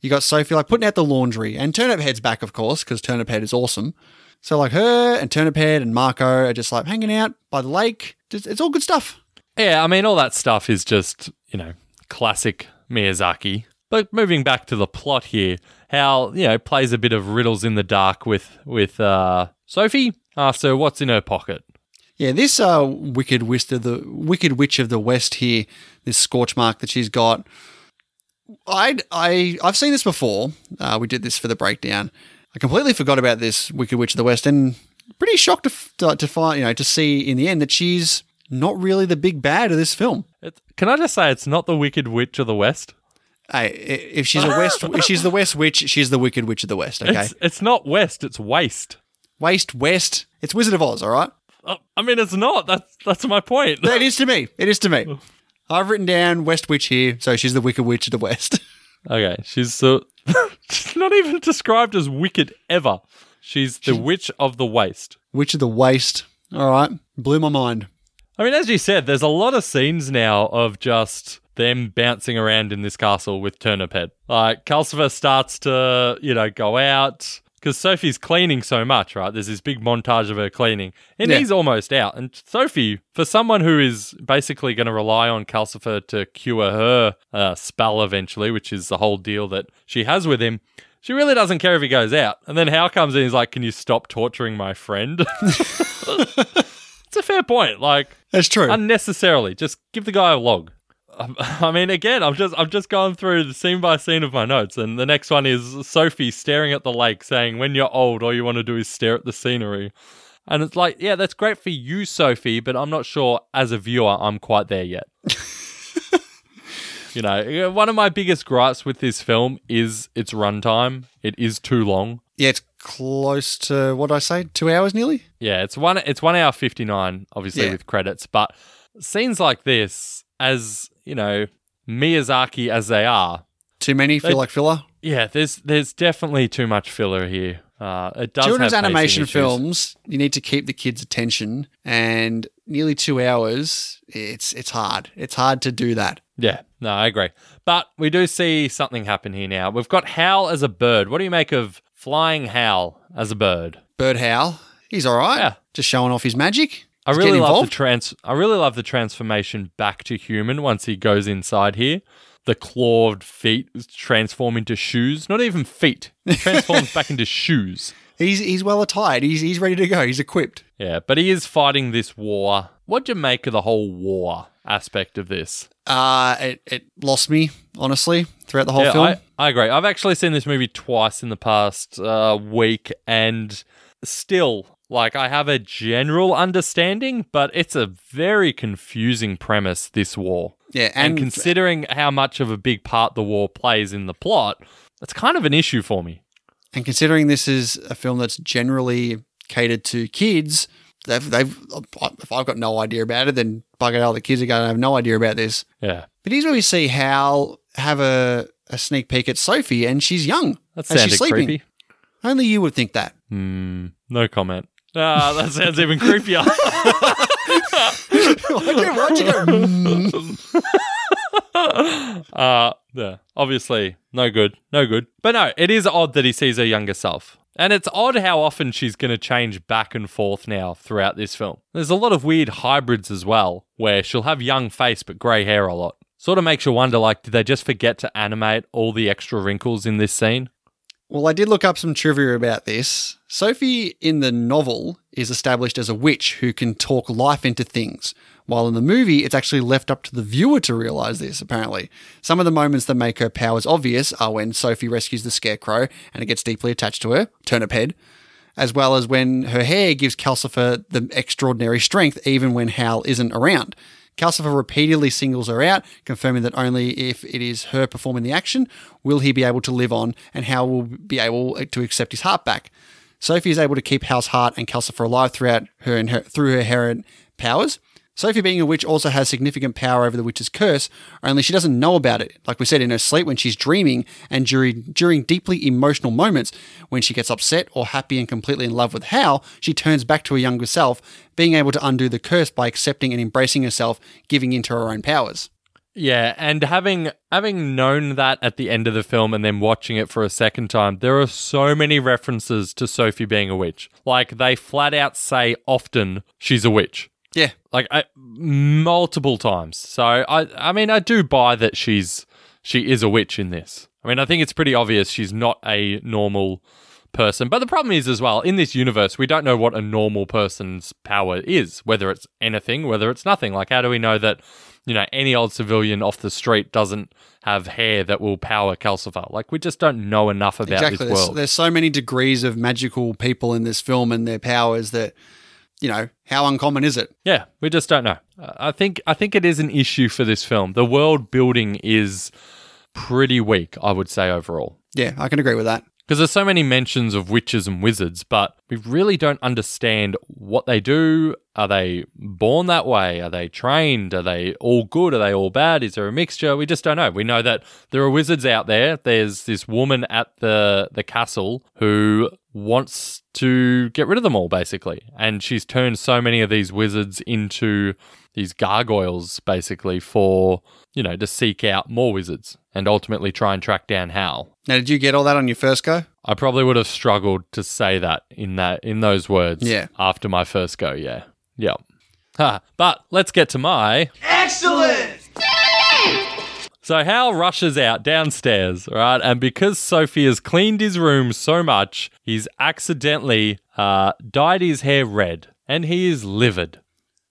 You got Sophie like putting out the laundry, and Turnip Head's back, of course, because Turnip Head is awesome. So like her and Turnip Head and Marco are just like hanging out by the lake. Just, it's all good stuff. Yeah, I mean, all that stuff is just, you know, classic Miyazaki. But moving back to the plot here, Howl, you know, plays a bit of riddles in the dark with, with uh, Sophie. Asks her what's in her pocket. Yeah, this uh, wicked witch of the wicked witch of the west here, this scorch mark that she's got. I I I've seen this before. Uh, we did this for the breakdown. I completely forgot about this wicked witch of the west, and pretty shocked to, to, to find you know to see in the end that she's not really the big bad of this film. It's, can I just say it's not the Wicked Witch of the West? Hey, if she's a west, if she's the west witch, she's the wicked witch of the west. Okay, It's, it's not West, it's Waste. waste west. It's Wizard of Oz. All right. Uh, I mean, it's not. That's that's my point. It is to me. It is to me. I've written down West Witch here, so she's the wicked witch of the west. Okay, she's so she's not even described as wicked ever. She's the witch of the waste. witch of the waste. All right, blew my mind. I mean, as you said, there's a lot of scenes now of just them bouncing around in this castle with Turnip Head. Like Calcifer starts to, you know, go out because Sophie's cleaning so much, right? There's this big montage of her cleaning, and Yeah. he's almost out. And Sophie, for someone who is basically going to rely on Calcifer to cure her uh, spell eventually, which is the whole deal that she has with him. She really doesn't care if he goes out. And then Howl comes in, he's like, Can you stop torturing my friend? it's a fair point. Like, That's true. unnecessarily. Just give the guy a log. I mean, again, I'm just I'm just going through the scene by scene of my notes, and the next one is Sophie staring at the lake, saying, "When you're old, all you want to do is stare at the scenery." And it's like, yeah, that's great for you, Sophie, but I'm not sure as a viewer I'm quite there yet. you know, one of my biggest gripes with this film is its runtime. It is too long. yeah, it's close to what I say, two hours nearly. Yeah, it's one it's one hour fifty nine, obviously Yeah. with credits, but scenes like this, as you know, Miyazaki as they are, Too many feel They- like filler. yeah, there's there's definitely too much filler here. Uh, it does Children's animation issues. films, you need to keep the kids' attention, and nearly two hours, it's it's hard. It's hard to do that. Yeah, no, I agree. But we do see something happen here now. We've got Howl as a bird. What do you make of flying Howl as a bird? Bird Howl, he's all right. Yeah. Just showing off his magic. I really love the trans. I really love the transformation back to human once he goes inside here. The clawed feet transform into shoes. Not even feet. Transforms back into shoes. He's he's well attired. He's he's ready to go. He's equipped. Yeah, but he is fighting this war. What do you make of the whole war aspect of this? Uh, it, it lost me honestly throughout the whole yeah, film. I, I agree. I've actually seen this movie twice in the past uh, week, and still, like, I have a general understanding, but it's a very confusing premise. This war, yeah, and, and, considering how much of a big part the war plays in the plot, that's kind of an issue for me. and considering this is a film that's generally catered to kids, they've they've if I've got no idea about it, then bugger all the kids are going to have no idea about this. Yeah, But here's where we see Howl have a, a sneak peek at Sophie, and she's young. that and sounded she's sleeping. creepy. Only you would think that. Hmm, no comment. Ah, that sounds even creepier. Why'd you go? "Mm"? uh, yeah, obviously, no good, no good. But no, it is odd that he sees her younger self. And it's odd how often she's going to change back and forth now throughout this film. There's a lot of weird hybrids as well, where she'll have young face but grey hair a lot. Sort of makes you wonder like, did they just forget to animate all the extra wrinkles in this scene? Well, I did look up some trivia about this. Sophie in the novel is established as a witch who can talk life into things, while in the movie, it's actually left up to the viewer to realize this, apparently. Some of the moments that make her powers obvious are when Sophie rescues the scarecrow and it gets deeply attached to her, turnip head, as well as when her hair gives Calcifer the extraordinary strength even when Howl isn't around. Calcifer repeatedly singles her out, confirming that only if it is her performing the action will he be able to live on and Howl will be able to accept his heart back. Sophie is able to keep Howl's heart and Calcifer alive throughout her and her through her inherent powers. Sophie, being a witch, also has significant power over the witch's curse, only she doesn't know about it. Like we said, in her sleep when she's dreaming and during, during deeply emotional moments, when she gets upset or happy and completely in love with Howl, she turns back to her younger self, being able to undo the curse by accepting and embracing herself, giving into her own powers. Yeah, and having having known that at the end of the film and then watching it for a second time, there are so many references to Sophie being a witch. Like they flat out say often she's a witch. Yeah. Like I, multiple times. So I I mean I do buy that she's she is a witch in this. I mean I think it's pretty obvious she's not a normal person. But the problem is as well, in this universe, we don't know what a normal person's power is, whether it's anything, whether it's nothing. Like how do we know that you know, any old civilian off the street doesn't have hair that will power Calcifer. Like, we just don't know enough about exactly. this There's, world. there's so many degrees of magical people in this film and their powers that, you know, how uncommon is it? Yeah, we just don't know. Uh, I think I think it is an issue for this film. The world building is pretty weak, I would say overall. Yeah, I can agree with that. Because there's so many mentions of witches and wizards, but we really don't understand what they do. Are they born that way? Are they trained? Are they all good? Are they all bad? Is there a mixture? We just don't know. We know that there are wizards out there. There's this woman at the the castle who wants to get rid of them all, basically, and she's turned so many of these wizards into these gargoyles, basically, for you know to seek out more wizards and ultimately try and track down Howl. Now, did you get all that on your first go? I probably would have struggled to say that in that in those words. Yeah. After my first go, yeah, yeah. Ha, but let's get to my excellent. So Howl rushes out downstairs, right? And because Sophie has cleaned his room so much, he's accidentally uh, dyed his hair red, and he is livid.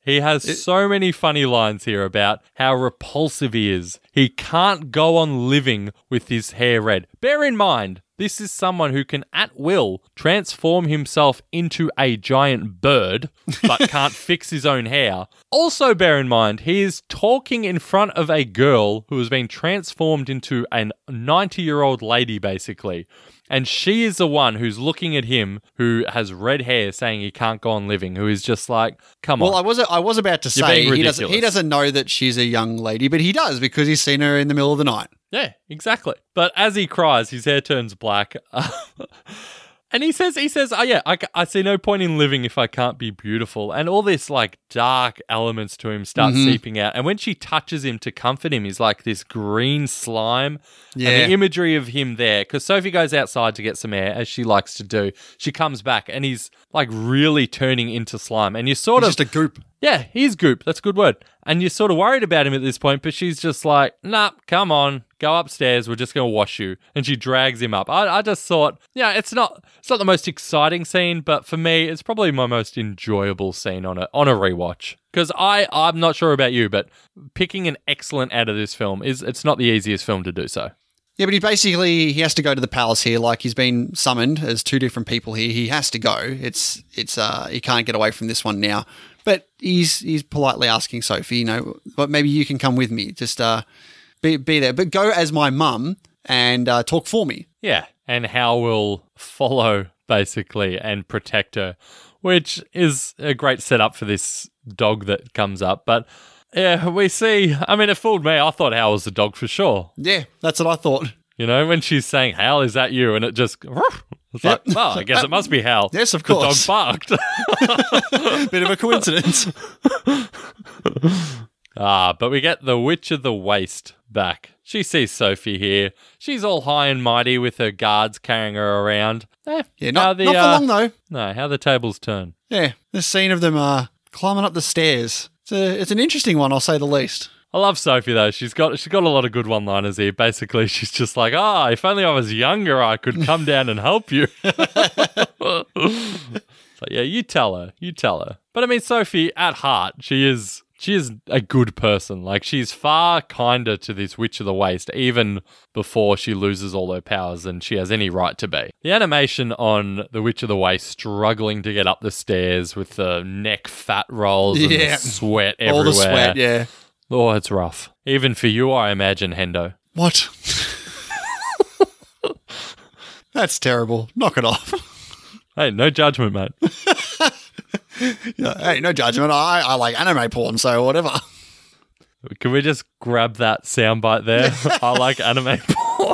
He has so many funny lines here about how repulsive he is. He can't go on living with his hair red. Bear in mind, this is someone who can at will transform himself into a giant bird, but can't fix his own hair. Also, bear in mind, he is talking in front of a girl who has been transformed into a 90 year old lady, basically. And she is the one who's looking at him who has red hair saying he can't go on living, who is just like, come on. Well, I was I was about to You're say he doesn't he doesn't know that she's a young lady, but he does because he's seen her in the middle of the night. Yeah, exactly. But as he cries, his hair turns black. and he says, he says, oh yeah, I, I see no point in living if I can't be beautiful. And all this like dark elements to him start Mm-hmm. seeping out. And when she touches him to comfort him, he's like this green slime. Yeah. And the imagery of him there, because Sophie goes outside to get some air, as she likes to do. She comes back and he's like really turning into slime. And you sort He's of just a goop. yeah, he's goop. That's a good word. And you're sort of worried about him at this point, but she's just like, nah, come on, go upstairs. We're just going to wash you. And she drags him up. I, I just thought, yeah, it's not it's not the most exciting scene, but for me, it's probably my most enjoyable scene on a on a rewatch. Because I I'm not sure about you, but picking an excellent out of this film is it's not the easiest film to do so. Yeah, but he basically he has to go to the palace here. Like he's been summoned as two different people here. He has to go. It's it's uh he can't get away from this one now. But he's he's politely asking Sophie, you know, but maybe you can come with me. Just uh be be there, but go as my mum and uh, talk for me. Yeah, and Howl will follow basically and protect her, which is a great setup for this dog that comes up. But yeah, we see. I mean, it fooled me. I thought Howl was the dog for sure. Yeah, that's what I thought. You know, when she's saying, "Howl, is that you?" and it just. It's like, oh, I guess it must be Howl. Yes, of course. The dog barked. Bit of a coincidence. Ah, but we get the Witch of the Waste back. She sees Sophie here. She's all high and mighty with her guards carrying her around. Eh, Yeah, not, the, not for uh, long though. No, how the tables turn. Yeah, the scene of them uh, climbing up the stairs. It's a, it's an interesting one, I'll say the least. I love Sophie though. She's got she's got a lot of good one-liners here. Basically, she's just like, "Ah, if only I was younger, I could come down and help you." so yeah, you tell her, you tell her. But I mean, Sophie, at heart, she is she is a good person. Like she's far kinder to this Witch of the Waste, even before she loses all her powers than she has any right to be. The animation on the Witch of the Waste struggling to get up the stairs with the neck fat rolls and Yeah. the sweat everywhere. All the sweat, yeah. Oh, it's rough. Even for you, I imagine, Hendo. What? That's terrible. Knock it off. Hey, no judgment, mate. Yeah, hey, no judgment. I, I like anime porn, so whatever. Can we just grab that soundbite there? I like anime porn.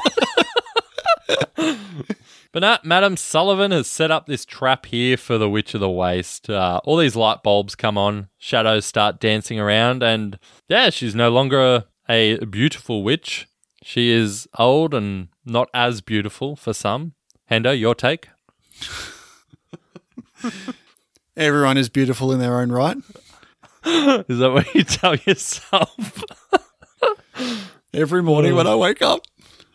But now, Madam Suliman has set up this trap here for the Witch of the Waste. Uh, all these light bulbs come on, shadows start dancing around, and yeah, she's no longer a, a beautiful witch. She is old and not as beautiful for some. Hendo, your take? Everyone is beautiful in their own right. Is that what you tell yourself? Every morning when I wake up.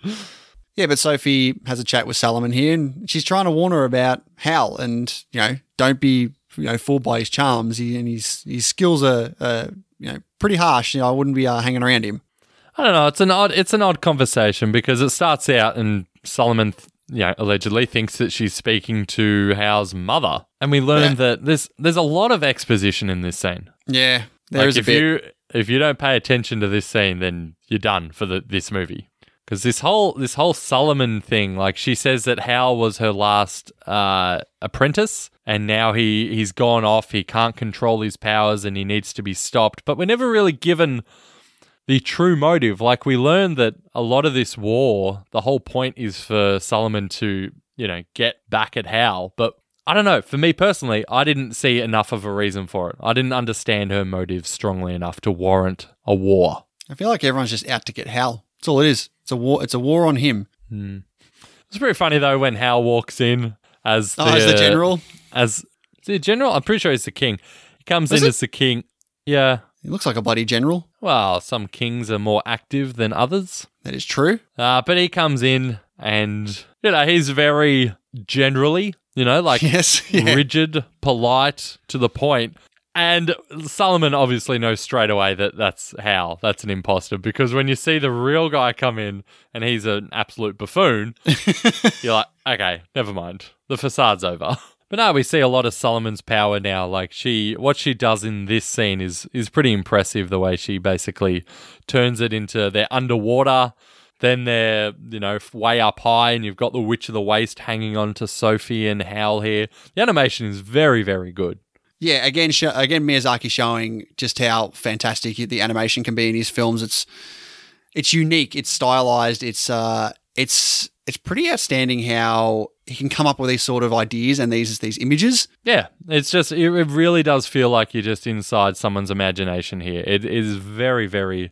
Yeah, but Sophie has a chat with Suliman here, and she's trying to warn her about Howl, and you know, don't be you know fooled by his charms. He, and his his skills are, uh, you know pretty harsh. You know, I wouldn't be uh, hanging around him. I don't know. It's an odd. It's an odd conversation because it starts out and Suliman, th- you know, allegedly thinks that she's speaking to Howl's mother, and we learn Yeah. that there's there's a lot of exposition in this scene. Yeah, there like is a if bit. you if you don't pay attention to this scene, then you're done for the this movie. Because this whole this whole Suliman thing, like she says that Howl was her last uh, apprentice, and now he he's gone off. He can't control his powers, and he needs to be stopped. But we're never really given the true motive. Like we learned that a lot of this war, the whole point is for Suliman to you know get back at Howl, but I don't know. For me personally, I didn't see enough of a reason for it. I didn't understand her motive strongly enough to warrant a war. I feel like everyone's just out to get Howl. That's all it is. It's a war. It's a war on him. It's pretty funny though when Howl walks in as the, Oh, as the general. as the general. I'm pretty sure he's the king. He comes Is in it? as the king. Yeah. He looks like a bloody general. Well, some kings are more active than others. That is true. Uh, but he comes in and you know he's very generally, you know, like Yes. Yeah. rigid, polite, to the point. And Suliman obviously knows straight away that that's Howl. That's an imposter because when you see the real guy come in and he's an absolute buffoon, you're like, okay, never mind. The facade's over. But now we see a lot of Suliman's power now. Like she, what she does in this scene is is pretty impressive. The way she basically turns it into they're underwater, then they're you know way up high, and you've got the Witch of the Waste hanging on to Sophie and Howl here. The animation is very very good. Yeah, again, sh- again, Miyazaki showing just how fantastic the animation can be in his films. It's it's unique, it's stylized, it's uh, it's it's pretty outstanding how he can come up with these sort of ideas and these these images. Yeah, it's just it, it really does feel like you're just inside someone's imagination here. It is very, very,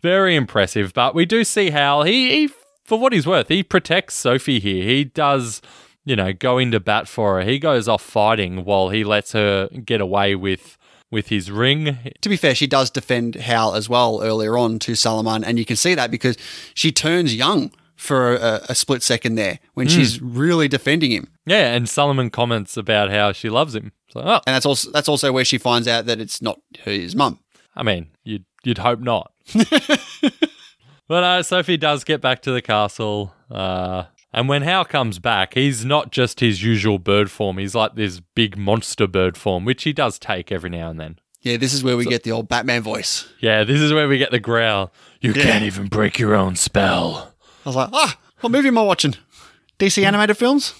very impressive. But we do see how He, he for what he's worth, he protects Sophie here. He does, you know, go into bat for her. He goes off fighting while he lets her get away with with his ring. To be fair, she does defend Howl as well earlier on to Suliman, and you can see that because she turns young for a, a split second there when she's really defending him. Yeah, and Suliman comments about how she loves him. So, oh, And that's also that's also where she finds out that it's not his mum. I mean, you'd you'd hope not. but uh, Sophie does get back to the castle, uh, and when Howl comes back, he's not just his usual bird form. He's like this big monster bird form, which he does take every now and then. Yeah, this is where we get the old Batman voice. Yeah, this is where we get the growl. You can't even break your own spell. I was like, ah, what movie am I watching? DC animated films?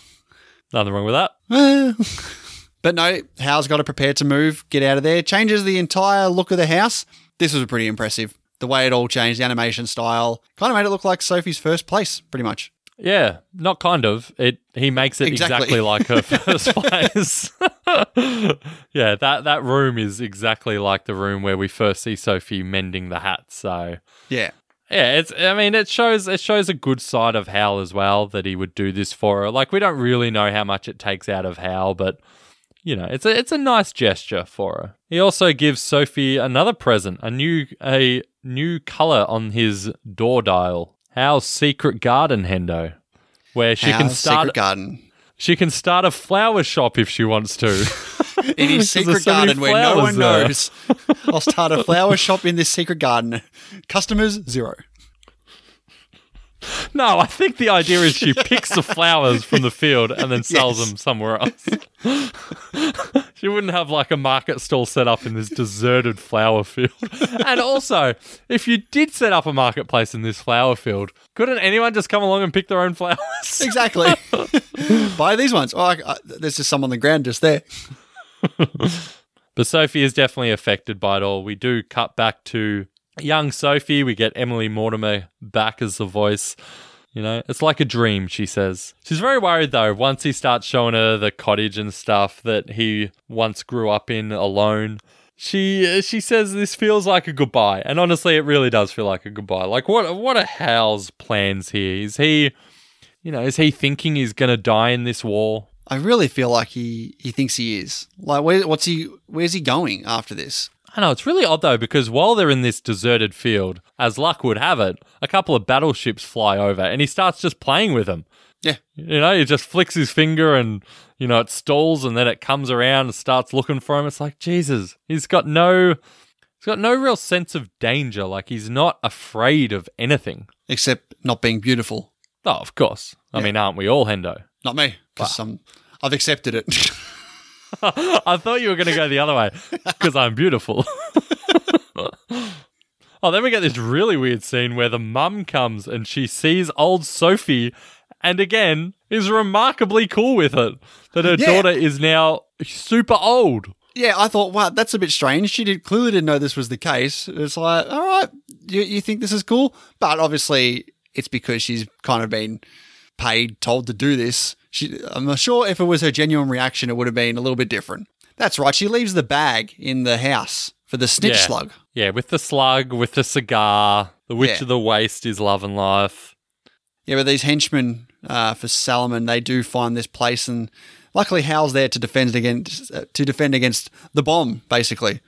Nothing wrong with that. But no, Howl's got to prepare to move, get out of there. Changes the entire look of the house. This was pretty impressive. The way it all changed, the animation style, kind of made it look like Sophie's first place, pretty much. Yeah, not kind of. It he makes it Exactly. exactly, like her first place. yeah, that that room is exactly like the room where we first see Sophie mending the hat. So Yeah. yeah, it's I mean it shows it shows a good side of Howl as well that he would do this for her. Like we don't really know how much it takes out of Howl, but you know, it's a it's a nice gesture for her. He also gives Sophie another present, a new a new color on his door dial. Howl's secret garden, Hendo, where she can start secret garden. she can start a flower shop if she wants to. In his secret so garden where no one there. knows. I'll start a flower shop in this secret garden. Customers, zero. No, I think the idea is she picks the flowers from the field and then sells Yes. them somewhere else. she wouldn't have like a market stall set up in this deserted flower field. And also, if you did set up a marketplace in this flower field, couldn't anyone just come along and pick their own flowers? Exactly. Buy these ones. Oh, I, I, there's just some on the ground just there. But Sophie is definitely affected by it all. We do cut back to young Sophie. We get Emily Mortimer back as the voice. You know, it's like a dream, she says. She's very worried though, once he starts showing her the cottage and stuff that he once grew up in alone. she she says this feels like a goodbye, and honestly, it really does feel like a goodbye. Like what what are Howl's plans here? Is he, you know, is he thinking he's gonna die in this war? I really feel like he he thinks he is. Like, where, what's he? Where's he going after this? I know it's really odd though because while they're in this deserted field, as luck would have it, a couple of battleships fly over, and he starts just playing with them. Yeah, You know, he just flicks his finger and, you know, it stalls and then it comes around and starts looking for him. It's like, Jesus, he's got no he's got no real sense of danger. Like he's not afraid of anything. except not being beautiful. Oh, of course. I mean, aren't we all, Hendo? Not me, because I've accepted it. I thought you were going to go the other way because I'm beautiful. oh, then we get this really weird scene where the mum comes and she sees old Sophie and again is remarkably cool with it that her Yeah. daughter is now super old. yeah, I thought, wow, that's a bit strange. She did clearly didn't know this was the case. It's like, all right, you, you think this is cool, but obviously it's because she's kind of been paid, told to do this. She, I'm not sure if it was her genuine reaction, it would have been a little bit different. That's right. She leaves the bag in the house for the snitch Yeah. slug. Yeah, with the slug, with the cigar, the Witch Yeah. of the Waste is love and life. Yeah, but these henchmen uh, for Suliman, they do find this place, and luckily Howl's there to defend against uh, to defend against the bomb, basically.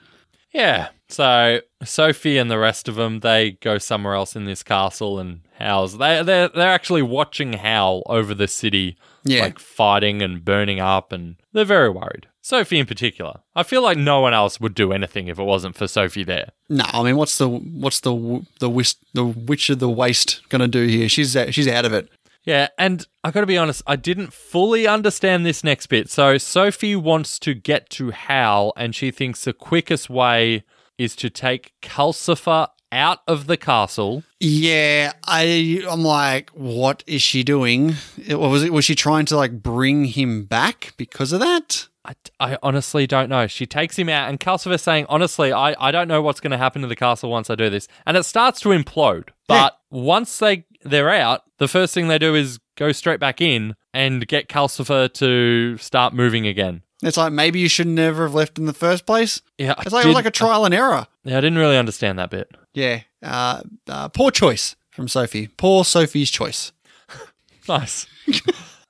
Yeah. So Sophie and the rest of them, they go somewhere else in this castle, and Howl's they they're they're actually watching Howl over the city, Yeah. like fighting and burning up, and they're very worried. Sophie in particular. I feel like no one else would do anything if it wasn't for Sophie there. No, I mean, what's the what's the the whist, the witch of the waste gonna do here? She's out- she's out of it. Yeah, and I got to be honest, I didn't fully understand this next bit. So Sophie wants to get to Howl, and she thinks the quickest way is to take Calcifer out of the castle. Yeah, I I'm like, what is she doing? It- was it was she trying to like bring him back because of that? I, I honestly don't know. She takes him out, and Calcifer's saying, honestly, I, I don't know what's going to happen to the castle once I do this. And it starts to implode. But once they, they're out, the first thing they do is go straight back in and get Calcifer to start moving again. It's like maybe you should never have left in the first place. Yeah, It's like it was like a trial and error. Yeah, I didn't really understand that bit. Yeah, uh, uh, poor choice from Sophie. Poor Sophie's choice. Nice.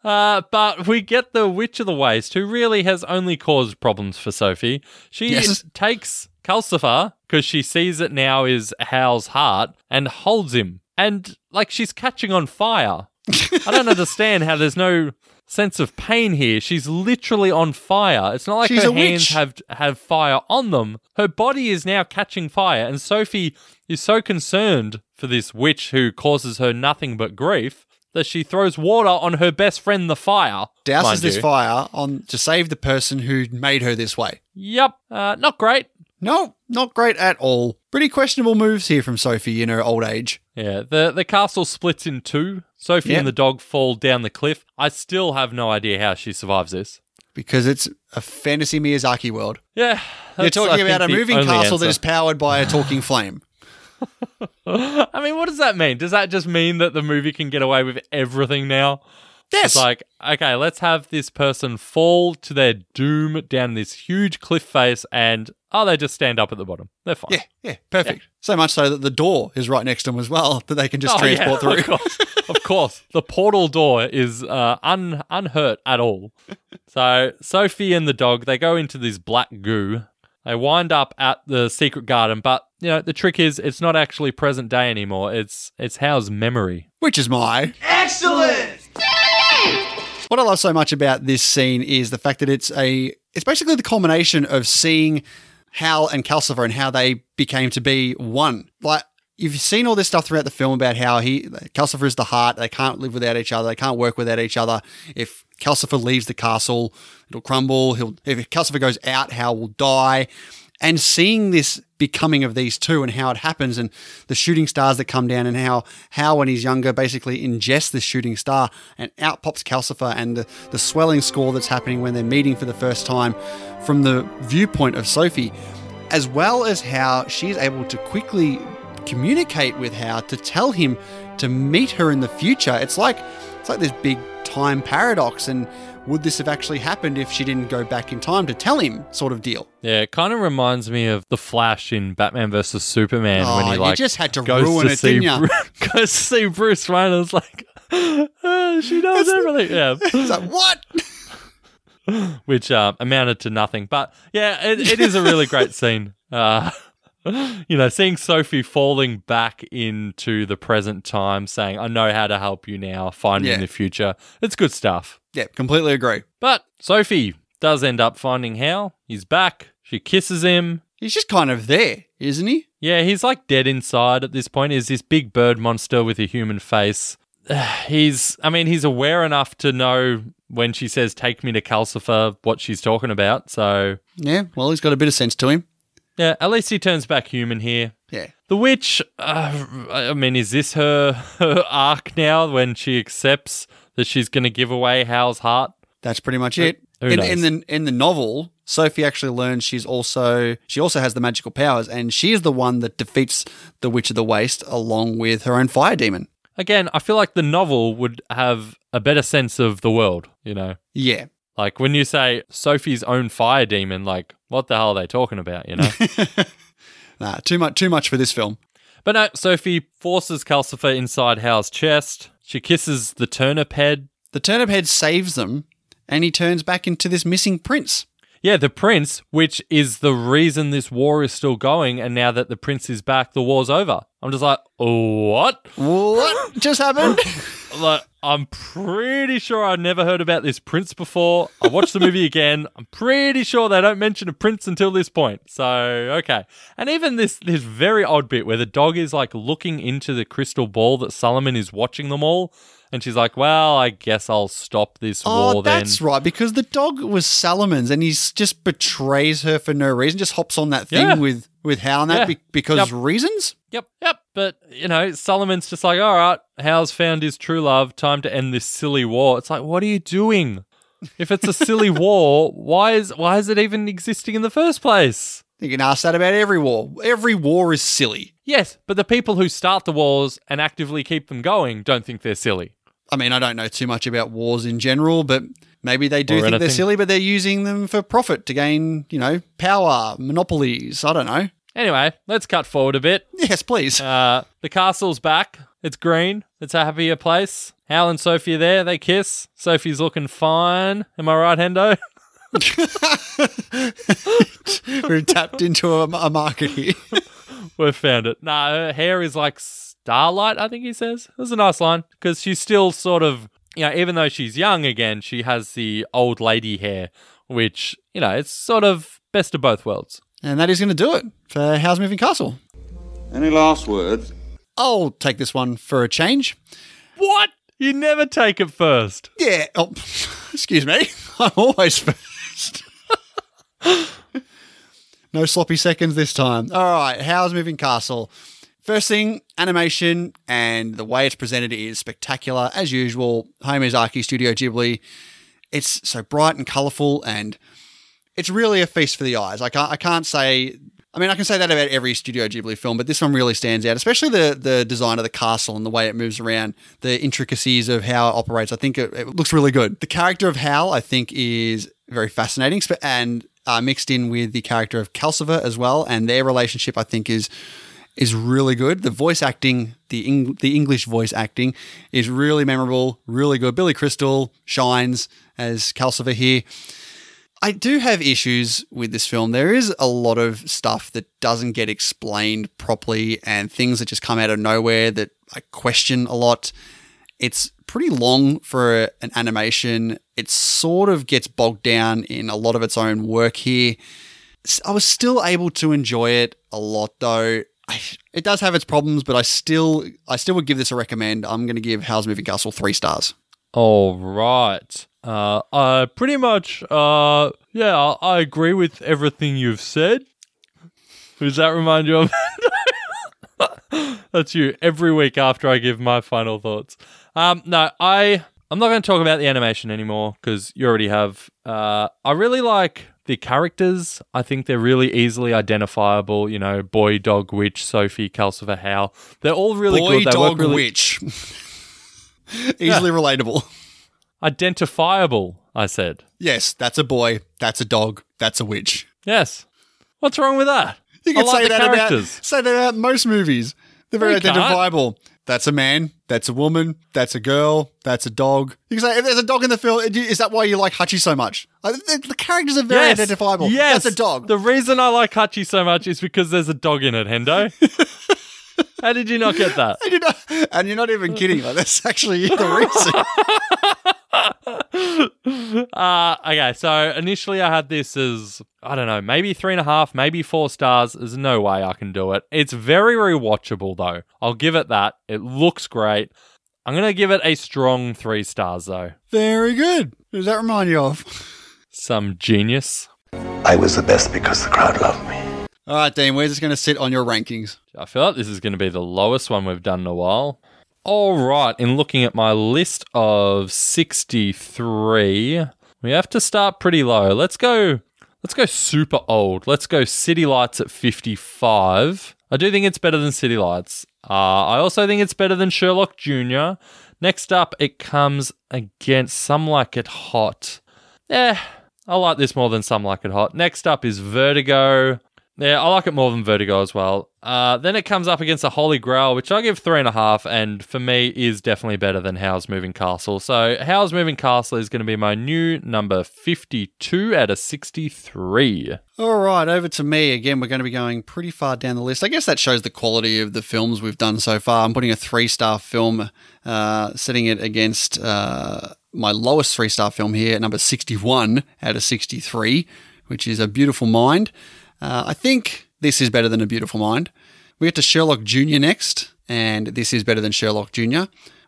uh, but we get the Witch of the Waste, who really has only caused problems for Sophie. She Yes. takes Calcifer, because she sees it now is Howl's heart, and holds him. And, like, she's catching on fire. I don't understand how there's no sense of pain here. She's literally on fire. It's not like She's her hands witch. have have fire on them. Her body is now catching fire, and Sophie is so concerned for this witch who causes her nothing but grief that she throws water on her best friend, the fire. Douses this you. fire on to save the person who made her this way. Yep, uh, not great. No, not great at all. Pretty questionable moves here from Sophie in her old age. Yeah, the the castle splits in two. Sophie Yep. and the dog fall down the cliff. I still have no idea how she survives this. Because it's a fantasy Miyazaki world. Yeah, You're that's, I talking about a moving castle that answer. is powered by a talking flame. I mean, what does that mean? Does that just mean that the movie can get away with everything now? It's like, okay, let's have this person fall to their doom down this huge cliff face, and oh, they just stand up at the bottom. They're fine. yeah, yeah, perfect. So much so that the door is right next to them as well, that they can just Oh, yeah, transport Of through. course, of course. The portal door is uh, un- unhurt at all. So Sophie and the dog they go into this black goo. They wind up at the secret garden, but you know the trick is it's not actually present day anymore. It's it's Howl's memory. Which is my What I love so much about this scene is the fact that it's a it's basically the culmination of seeing Howl and Calcifer and how they became to be one. Like you've seen all this stuff throughout the film about how he Calcifer is the heart, they can't live without each other, they can't work without each other. If Calcifer leaves the castle, it'll crumble. He'll if Calcifer goes out, Howl will die. And seeing this becoming of these two and how it happens and the shooting stars that come down and how how when he's younger basically ingests this shooting star and out pops Calcifer and the, the swelling score that's happening when they're meeting for the first time from the viewpoint of Sophie, as well as how she's able to quickly communicate with Howl to tell him to meet her in the future. It's like it's like this big time paradox and would this have actually happened if she didn't go back in time to tell him, sort of deal. Yeah, it kind of reminds me of the Flash in Batman versus Superman Oh, when he you like just had to goes ruin to it, see didn't? Bru- goes to see Bruce Wayne. and it's like, "Ah, she knows everything. Yeah, It's like, what? which uh, amounted to nothing. But yeah, it, it is a really great scene. Uh, you know, seeing Sophie falling back into the present time, saying, "I know how to help you now. Find me in the future." It's good stuff. Yeah, completely agree. But Sophie does end up finding Howl. He's back. She kisses him. He's just kind of there, isn't he? Yeah, he's like dead inside at this point. He's this big bird monster with a human face. He's, I mean, he's aware enough to know when she says, Take me to Calcifer, what she's talking about. So, Yeah, well, he's got a bit of sense to him. yeah, at least he turns back human here. Yeah. The witch, uh, I mean, is this her, her arc now when she accepts that she's going to give away Howl's heart? That's pretty much it. who in, knows? in the in the novel, Sophie actually learns she's also she also has the magical powers, and she is the one that defeats the Witch of the Waste along with her own fire demon. Again, I feel like the novel would have a better sense of the world, you know? Yeah, Like when you say Sophie's own fire demon, like what the hell are they talking about, you know? nah, too much too much for this film. but no, Sophie forces Calcifer inside Howl's chest. She kisses the turnip head. The turnip head saves them, and he turns back into this missing prince. Yeah, the prince, which is the reason this war is still going, and now that the prince is back, the war's over. I'm just like, what? What just happened? Like, I'm pretty sure I never heard about this prince before. I watched the movie again. I'm pretty sure they don't mention a prince until this point. So okay, and even this this very odd bit where the dog is like looking into the crystal ball that Suliman is watching them all, and she's like, "Well, I guess I'll stop this Oh, war then." that's right. Because the dog was Suliman's, and he just betrays her for no reason. Just hops on that thing Yeah. with with Howl and that Yeah. be- because Yep. reasons. Yep, yep. But you know, Suliman's just like, "All right, Howl's found his true love. Time to end this silly war." It's like, what are you doing? If it's a silly war, why is why is it even existing in the first place? You can ask that about every war. Every war is silly. Yes, but the people who start the wars and actively keep them going don't think they're silly. I mean, I don't know too much about wars in general, but maybe they do Or think they're silly, but they're using them for profit to gain, you know, power, monopolies. I don't know. Anyway, let's cut forward a bit. Yes, please. Uh, the castle's back. It's green. It's a happier place. Howl and Sophie are there. They kiss. Sophie's looking fine. Am I right, Hendo? We've tapped into a, a market here. We've found it. Nah, her hair is like starlight, I think he says. Was a nice line because she's still sort of, you know, even though she's young again, she has the old lady hair, which, you know, it's sort of best of both worlds. And that is going to do it for Howl's Moving Castle. Any last words? I'll take this one for a change. What? You never take it first. Yeah. Oh, excuse me. I'm always first. no sloppy seconds this time. All right. Howl's Moving Castle? First thing, animation and the way it's presented is spectacular. As usual, Hayao Miyazaki, Studio Ghibli. It's so bright and colorful and it's really a feast for the eyes. I can't, I can't say. I mean, I can say that about every Studio Ghibli film, but this one really stands out, especially the the design of the castle and the way it moves around, the intricacies of how it operates. I think it, it looks really good. The character of Howl, I think, is very fascinating, and uh, mixed in with the character of Calcifer as well, and their relationship, I think, is is really good. The voice acting, the Eng- the English voice acting, is really memorable, really good. Billy Crystal shines as Calcifer here. I do have issues with this film. There is a lot of stuff that doesn't get explained properly and things that just come out of nowhere that I question a lot. It's pretty long for an animation. It sort of gets bogged down in a lot of its own work here. I was still able to enjoy it a lot though. I, it does have its problems, but I still I still would give this a recommend. I'm going to give Howl's Moving Castle 3 stars. All right. Uh, I pretty much, uh, yeah, I, I agree with everything you've said. Does that remind you of? That's you every week after I give my final thoughts. Um, no, I I'm not going to talk about the animation anymore because you already have. Uh, I really like the characters. I think they're really easily identifiable. You know, boy, dog, witch, Sophie, Calcifer, Howl. They're all really Boy, good. They dog, work really, witch. Easily relatable. Identifiable, I said. Yes, that's a boy. That's a dog. That's a witch. Yes. What's wrong with that? You can like say that about say that about most movies. They're very No, you can't. identifiable. That's a man. That's a woman. That's a girl. That's a dog. You can say if there's a dog in the film, is that why you like Hachi so much? The, the characters are very yes. identifiable. Yes. that's a dog. The reason I like Hachi so much is because there's a dog in it, Hendo. How did you not get that? and, you're not, and you're not even kidding. Like that's actually the reason. Uh, okay, so initially I had this as, I don't know, maybe three and a half, maybe four stars. There's no way I can do it. It's very rewatchable, though. I'll give it that. It looks great. I'm going to give it a strong three stars, though. very good. Who does that remind you of? Some genius. I was the best because the crowd loved me. All right, Dean. Where's this going to sit on your rankings? I feel like this is going to be the lowest one we've done in a while. All right, in looking at my list of 63, we have to start pretty low. Let's go let's go super old. Let's go City Lights at 55. I do think it's better than City Lights. Uh, I also think it's better than Sherlock Jr. Next up, it comes against Some Like It Hot. Eh, I like this more than Some Like It Hot. Next up is Vertigo. Yeah, I like it more than Vertigo as well. Uh, then it comes up against the Holy Grail, which I give three and a half, and for me is definitely better than Howl's Moving Castle. So Howl's Moving Castle is going to be my new number 52 out of 63. All right, over to me again. We're going to be going pretty far down the list. I guess that shows the quality of the films we've done so far. I'm putting a three star film, uh, setting it against uh, my lowest three star film here, number 61 out of 63, which is A Beautiful Mind. Uh, I think this is better than A Beautiful Mind. We get to Sherlock Jr. next, and this is better than Sherlock Jr.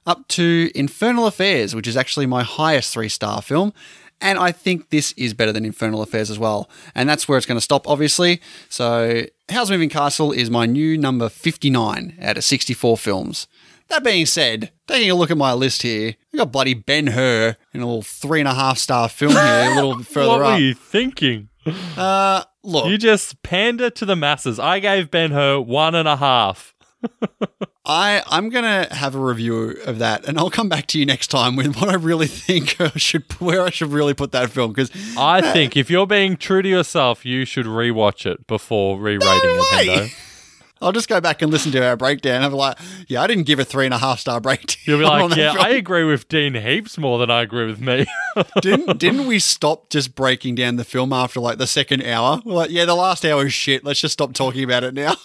Up to Infernal Affairs, which is actually my highest three star film. And I think this is better than Infernal Affairs as well. And that's where it's going to stop, obviously. So, Howl's Moving Castle is my new number 59 out of 64 films. That being said, taking a look at my list here, we got bloody Ben Hur in a little three and a half star film here, a little further what up. What were you thinking? Uh, look, You just pander to the masses. I gave Ben Hur one and a half. I I'm gonna have a review of that, and I'll come back to you next time with what I really think I should where I should really put that film because I think if you're being true to yourself, you should rewatch it before re-rating it, way. Hendo. I'll just go back and listen to our breakdown. I'm like, yeah, I didn't give a three and a half star breakdown. You'll be like, yeah. I agree with Dean heaps more than I agree with me. didn't didn't we stop just breaking down the film after like the second hour? We're like, yeah, the last hour is shit. Let's just stop talking about it now.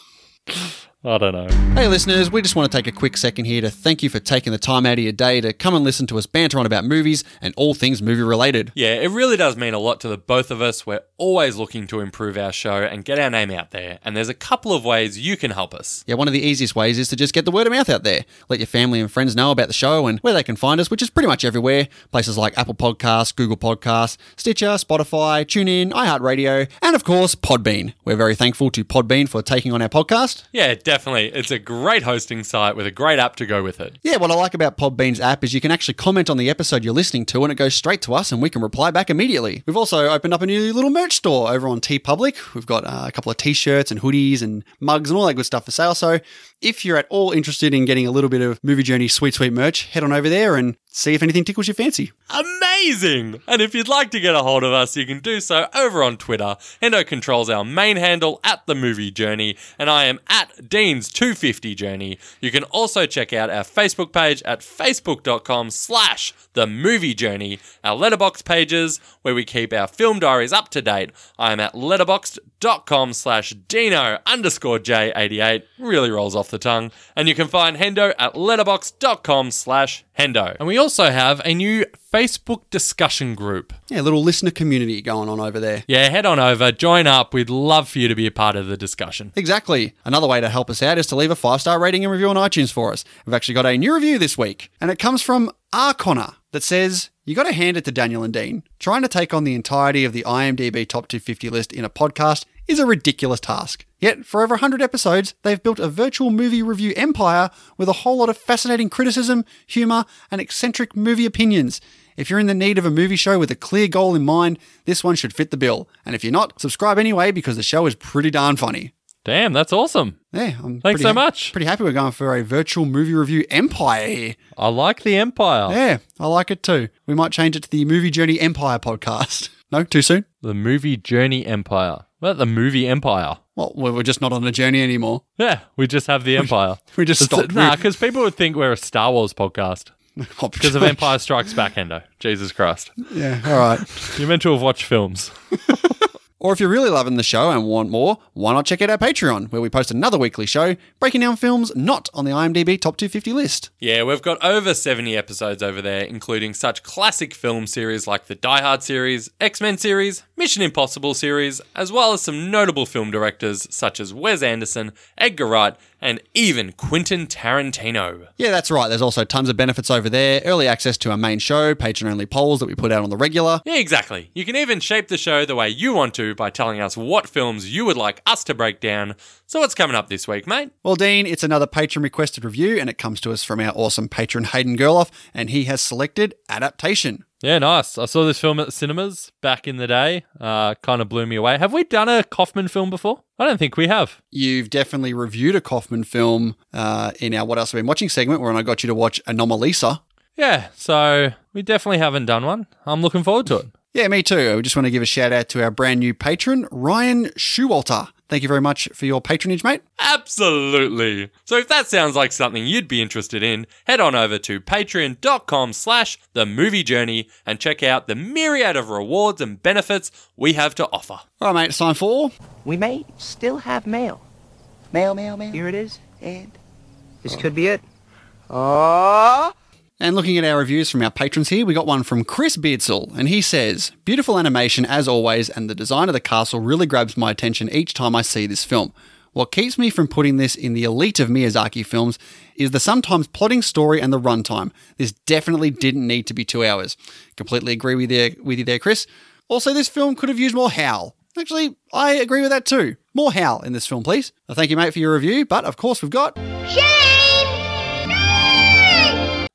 I don't know. Hey, listeners, we just want to take a quick second here to thank you for taking the time out of your day to come and listen to us banter on about movies and all things movie related. Yeah, it really does mean a lot to the both of us. We're always looking to improve our show and get our name out there. And there's a couple of ways you can help us. Yeah, one of the easiest ways is to just get the word of mouth out there. Let your family and friends know about the show and where they can find us, which is pretty much everywhere. Places like Apple Podcasts, Google Podcasts, Stitcher, Spotify, TuneIn, iHeartRadio, and of course, Podbean. We're very thankful to Podbean for taking on our podcast. Yeah, definitely. It's a great hosting site with a great app to go with it. Yeah, what I like about Podbean's app is you can actually comment on the episode you're listening to and it goes straight to us and we can reply back immediately. We've also opened up a new little merch store over on TeePublic. We've got uh, a couple of t shirts and hoodies and mugs and all that good stuff for sale. So if you're at all interested in getting a little bit of Movie Journey sweet, sweet merch, head on over there and see if anything tickles your fancy. Amazing! And if you'd like to get a hold of us, you can do so over on Twitter. Hendo controls our main handle at the movie journey, and I am at Dean's250 Journey. You can also check out our Facebook page at facebook.com slash the movie journey, our Letterboxd pages where we keep our film diaries up to date. I am at letterboxd.com slash Dino underscore J88. Really rolls off the tongue. And you can find Hendo at letterboxd.com slash Hendo. And we also have a new Facebook discussion group. Yeah, a little listener community going on over there. Yeah, head on over, join up. We'd love for you to be a part of the discussion. Exactly. Another way to help us out is to leave a five star rating and review on iTunes for us. We've actually got a new review this week, and it comes from R. Connor that says, You got to hand it to Daniel and Dean. Trying to take on the entirety of the IMDb Top 250 list in a podcast is a ridiculous task. Yet, for over 100 episodes, they've built a virtual movie review empire with a whole lot of fascinating criticism, humour, and eccentric movie opinions. If you're in the need of a movie show with a clear goal in mind, this one should fit the bill. And if you're not, subscribe anyway because the show is pretty darn funny. Damn, that's awesome. Yeah, I'm Thanks pretty so ha- much. Pretty happy we're going for a virtual movie review empire here. I like the Empire. Yeah, I like it too. We might change it to the Movie Journey Empire podcast. No, too soon. The movie Journey Empire. What about the movie Empire? Well, we're just not on a journey anymore. Yeah, we just have the Empire. We just It's- stopped. Nah, because people would think we're a Star Wars podcast because of Empire Strikes Back, Hendo. Jesus Christ. Yeah, all right. You're meant to have watched films. Or if you're really loving the show and want more, why not check out our Patreon, where we post another weekly show breaking down films not on the IMDb Top 250 list. Yeah, we've got over 70 episodes over there, including such classic film series like the Die Hard series, X Men series, Mission Impossible series, as well as some notable film directors such as Wes Anderson, Edgar Wright, and even Quentin Tarantino. Yeah, that's right. There's also tons of benefits over there early access to our main show, patron only polls that we put out on the regular. Yeah, exactly. You can even shape the show the way you want to by telling us what films you would like us to break down. So, what's coming up this week, mate? Well, Dean, it's another patron requested review, and it comes to us from our awesome patron Hayden Gerloff, and he has selected Adaptation. Yeah, nice. I saw this film at the cinemas back in the day. Uh, kind of blew me away. Have we done a Kaufman film before? I don't think we have. You've definitely reviewed a Kaufman film uh, in our What Else Have Been Watching segment, where I got you to watch Anomalisa. Yeah, so we definitely haven't done one. I'm looking forward to it. Yeah, me too. We just want to give a shout out to our brand new patron, Ryan Shewalter. Thank you very much for your patronage, mate. Absolutely. So if that sounds like something you'd be interested in, head on over to patreon.com slash the movie journey and check out the myriad of rewards and benefits we have to offer. All right, mate, it's time for. We may still have mail. Mail, mail, mail. Here it is. And this oh. could be it. Oh. And looking at our reviews from our patrons here, we got one from Chris Beardsall, and he says, Beautiful animation as always, and the design of the castle really grabs my attention each time I see this film. What keeps me from putting this in the elite of Miyazaki films is the sometimes plotting story and the runtime. This definitely didn't need to be two hours. Completely agree with you, with you there, Chris. Also, this film could have used more howl. Actually, I agree with that too. More howl in this film, please. Well, thank you, mate, for your review, but of course, we've got.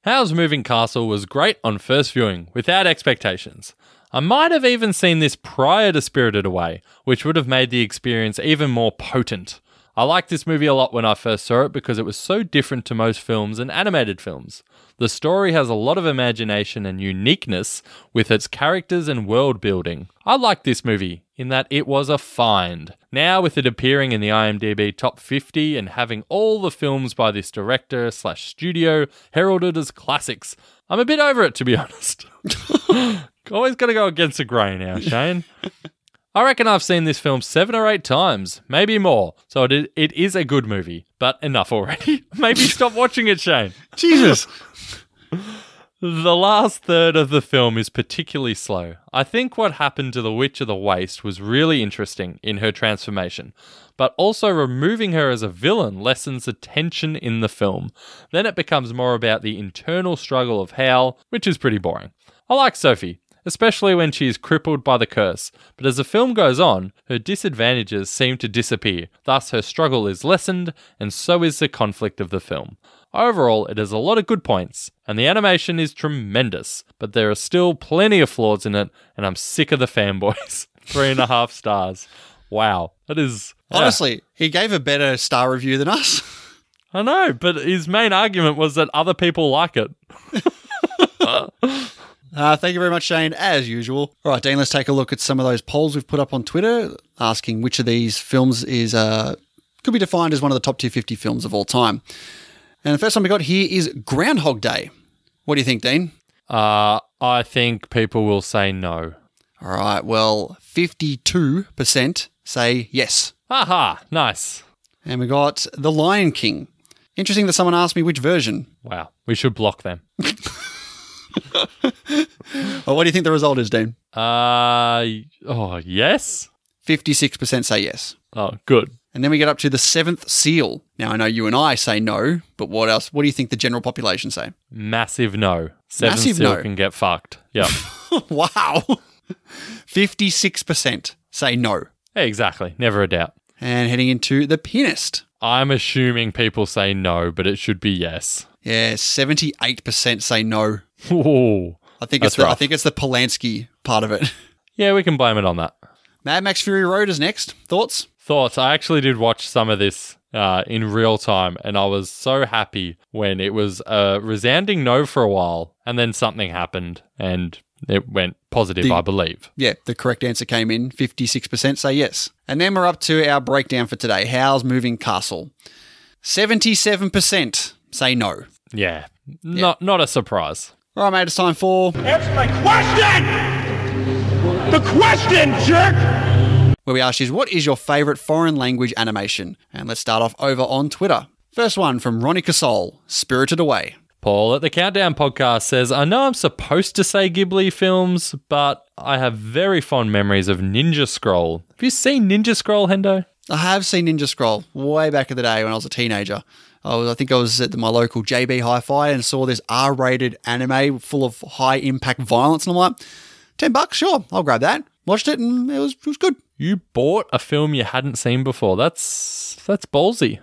Howl's Moving Castle was great on first viewing, without expectations. I might have even seen this prior to Spirited Away, which would have made the experience even more potent. I liked this movie a lot when I first saw it because it was so different to most films and animated films. The story has a lot of imagination and uniqueness with its characters and world building. I liked this movie in that it was a find. Now, with it appearing in the IMDb top 50 and having all the films by this director slash studio heralded as classics, I'm a bit over it to be honest. Always got to go against the grain now, Shane. I reckon I've seen this film seven or eight times, maybe more. So it, it is a good movie, but enough already. maybe stop watching it, Shane. Jesus! The last third of the film is particularly slow. I think what happened to the Witch of the Waste was really interesting in her transformation, but also removing her as a villain lessens the tension in the film. Then it becomes more about the internal struggle of Howl, which is pretty boring. I like Sophie, especially when she is crippled by the curse, but as the film goes on, her disadvantages seem to disappear, thus, her struggle is lessened, and so is the conflict of the film. Overall, it has a lot of good points, and the animation is tremendous, but there are still plenty of flaws in it, and I'm sick of the fanboys. Three and a half stars. Wow. That is. yeah. Honestly, he gave a better star review than us. I know, but his main argument was that other people like it. Uh, thank you very much, Shane, as usual. All right, Dean, let's take a look at some of those polls we've put up on Twitter asking which of these films is uh, could be defined as one of the top 250 films of all time. And the first one we got here is Groundhog Day. What do you think, Dean? Uh, I think people will say no. All right, well, 52% say yes. Aha, nice. And we got The Lion King. Interesting that someone asked me which version. Wow, we should block them. Well, what do you think the result is, Dean? Uh, oh, yes? 56% say yes. Oh, good. And then we get up to the seventh seal. Now, I know you and I say no, but what else? What do you think the general population say? Massive no. Seven Massive Seal no. can get fucked. Yep. wow. 56% say no. exactly. Never a doubt. And heading into the pianist. I'm assuming people say no, but it should be yes. Yeah, 78% say no. Ooh. I think it's the, I think it's the Polanski part of it. Yeah, we can blame it on that. Mad Max Fury Road is next. Thoughts? thoughts. I actually did watch some of this uh, in real time, and I was so happy when it was a resounding no for a while, and then something happened, and it went positive, The- I believe. Yeah, the correct answer came in. 56% say yes. And then we're up to our breakdown for today. Howl's moving castle? 77% say no. Yeah, not not a surprise. All right, mate, it's time for Answer my question! The question, jerk! where we ask you, what is your favourite foreign language animation? And let's start off over on Twitter. First one from Ronnie Casol, Spirited Away. Paul at the Countdown podcast says, I know I'm supposed to say Ghibli films, but I have very fond memories of Ninja Scroll. Have you seen Ninja Scroll, Hendo? I have seen Ninja Scroll way back in the day when I was a teenager. I, was, I think I was at my local JB Hi-Fi and saw this R-rated anime full of high impact violence, and I'm like, ten bucks, sure, I'll grab that. Watched it and it was it was good. You bought a film you hadn't seen before. That's that's ballsy.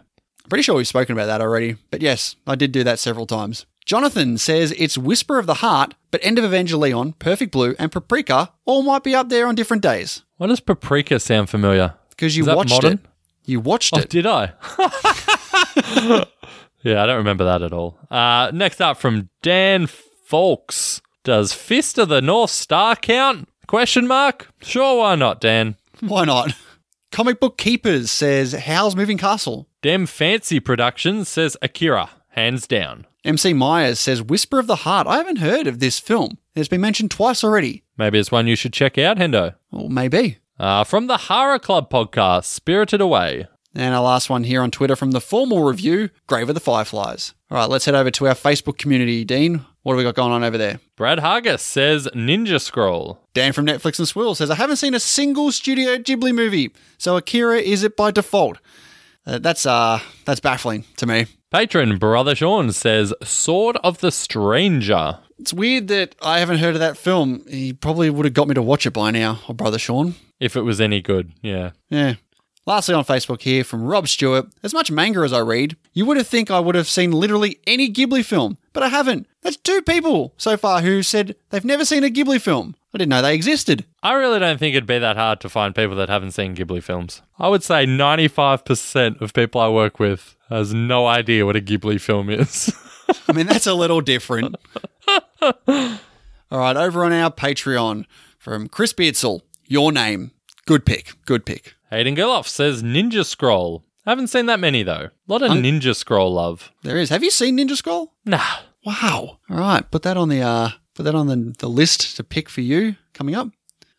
Pretty sure we've spoken about that already, but yes, I did do that several times. Jonathan says it's Whisper of the Heart, but End of Evangelion, Perfect Blue, and Paprika all might be up there on different days Why does Paprika sound familiar? because you watched modern? it. You watched Oh, it. did I? yeah, I don't remember that at all. Uh, next up from Dan Folks. Does Fist of the North Star count? Question mark? Sure, why not, Dan? Why not? Comic Book Keepers says Howl's Moving Castle. Dem Fancy Productions says Akira, hands down. MC Myers says Whisper of the Heart. I haven't heard of this film. It's been mentioned twice already. Maybe it's one you should check out, Hendo. Or maybe. Uh, from the Horror Club podcast, Spirited Away. And our last one here on Twitter from the formal review, Grave of the Fireflies. All right, let's head over to our Facebook community. Dean, what have we got going on over there? Brad Hargis says Ninja Scroll. Dan from Netflix and Swill says, I haven't seen a single Studio Ghibli movie, so Akira is it by default. Uh, that's uh, that's baffling to me. Patron Brother Sean says Sword of the Stranger. It's weird that I haven't heard of that film. He probably would have got me to watch it by now, or brother Sean. If it was any good, yeah. Yeah. Lastly, on Facebook here from Rob Stewart, as much manga as I read, you would have think I would have seen literally any Ghibli film, but I haven't. That's two people so far who said they've never seen a Ghibli film. I didn't know they existed. I really don't think it'd be that hard to find people that haven't seen Ghibli films. I would say 95% of people I work with has no idea what a Ghibli film is. I mean, that's a little different. All right, over on our Patreon from Chris Beardsall, your name. Good pick. Good pick. Hayden Gerloff says Ninja Scroll. I haven't seen that many though. A lot of Ninja Scroll love. There is. Have you seen Ninja Scroll? Nah. Wow. All right, put that on the uh, put that on the, the list to pick for you coming up.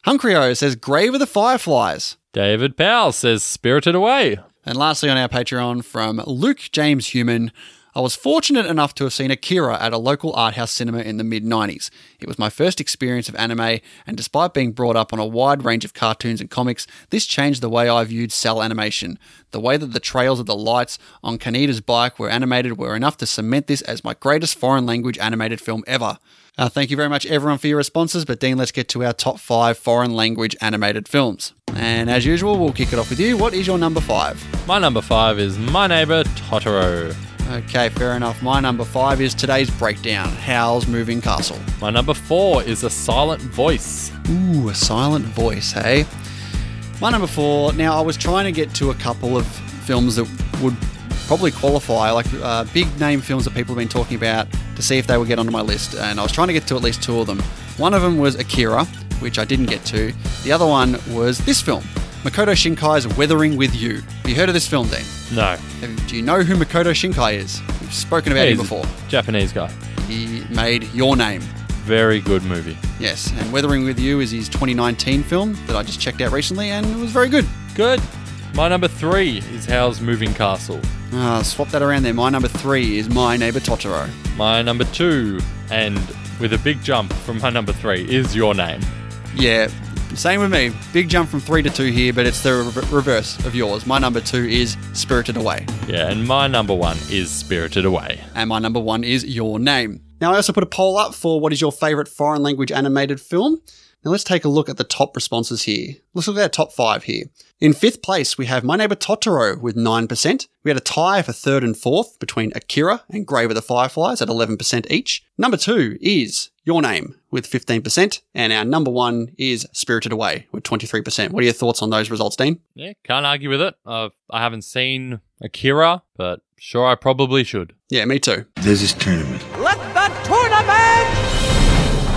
Huncryo says Grave of the Fireflies. David Powell says Spirited Away. And lastly, on our Patreon from Luke James Human, I was fortunate enough to have seen Akira at a local art house cinema in the mid 90s. It was my first experience of anime, and despite being brought up on a wide range of cartoons and comics, this changed the way I viewed cell animation. The way that the trails of the lights on Kaneda's bike were animated were enough to cement this as my greatest foreign language animated film ever. Uh, thank you very much, everyone, for your responses. But, Dean, let's get to our top five foreign language animated films. And as usual, we'll kick it off with you. What is your number five? My number five is My Neighbor Totoro. Okay, fair enough. My number five is today's breakdown Howl's Moving Castle. My number four is A Silent Voice. Ooh, a silent voice, hey? My number four, now I was trying to get to a couple of films that would probably qualify, like uh, big name films that people have been talking about to see if they would get onto my list. And I was trying to get to at least two of them. One of them was Akira, which I didn't get to. The other one was this film, Makoto Shinkai's Weathering with You. Have you heard of this film, Dean? No. Have- Do you know who Makoto Shinkai is? We've spoken about him He's a before. Japanese guy. He made Your Name. Very good movie. Yes, and Weathering with You is his 2019 film that I just checked out recently, and it was very good. Good. My number three is Howl's Moving Castle. Ah, swap that around there. My number three is My Neighbor Totoro. My number two, and with a big jump from my number three, is Your Name. Yeah, same with me. Big jump from three to two here, but it's the re- reverse of yours. My number two is Spirited Away, Yeah, and my number one is Spirited Away. and my number one is Your Name. Now, I also put a poll up for what is your favorite foreign language animated film. Now let's take a look at the top responses here. Let's look at our top five here. In fifth place, we have My Neighbor Totoro with 9%. We had a tie for third and fourth between Akira and Grave of the Fireflies at 11% each. Number two is Your Name with 15%. And our number one is Spirited Away with 23%. What are your thoughts on those results, Dean? Yeah, can't argue with it. Uh, I haven't seen Akira, but sure, I probably should. Yeah, me too. There's this tournament. Let the tournament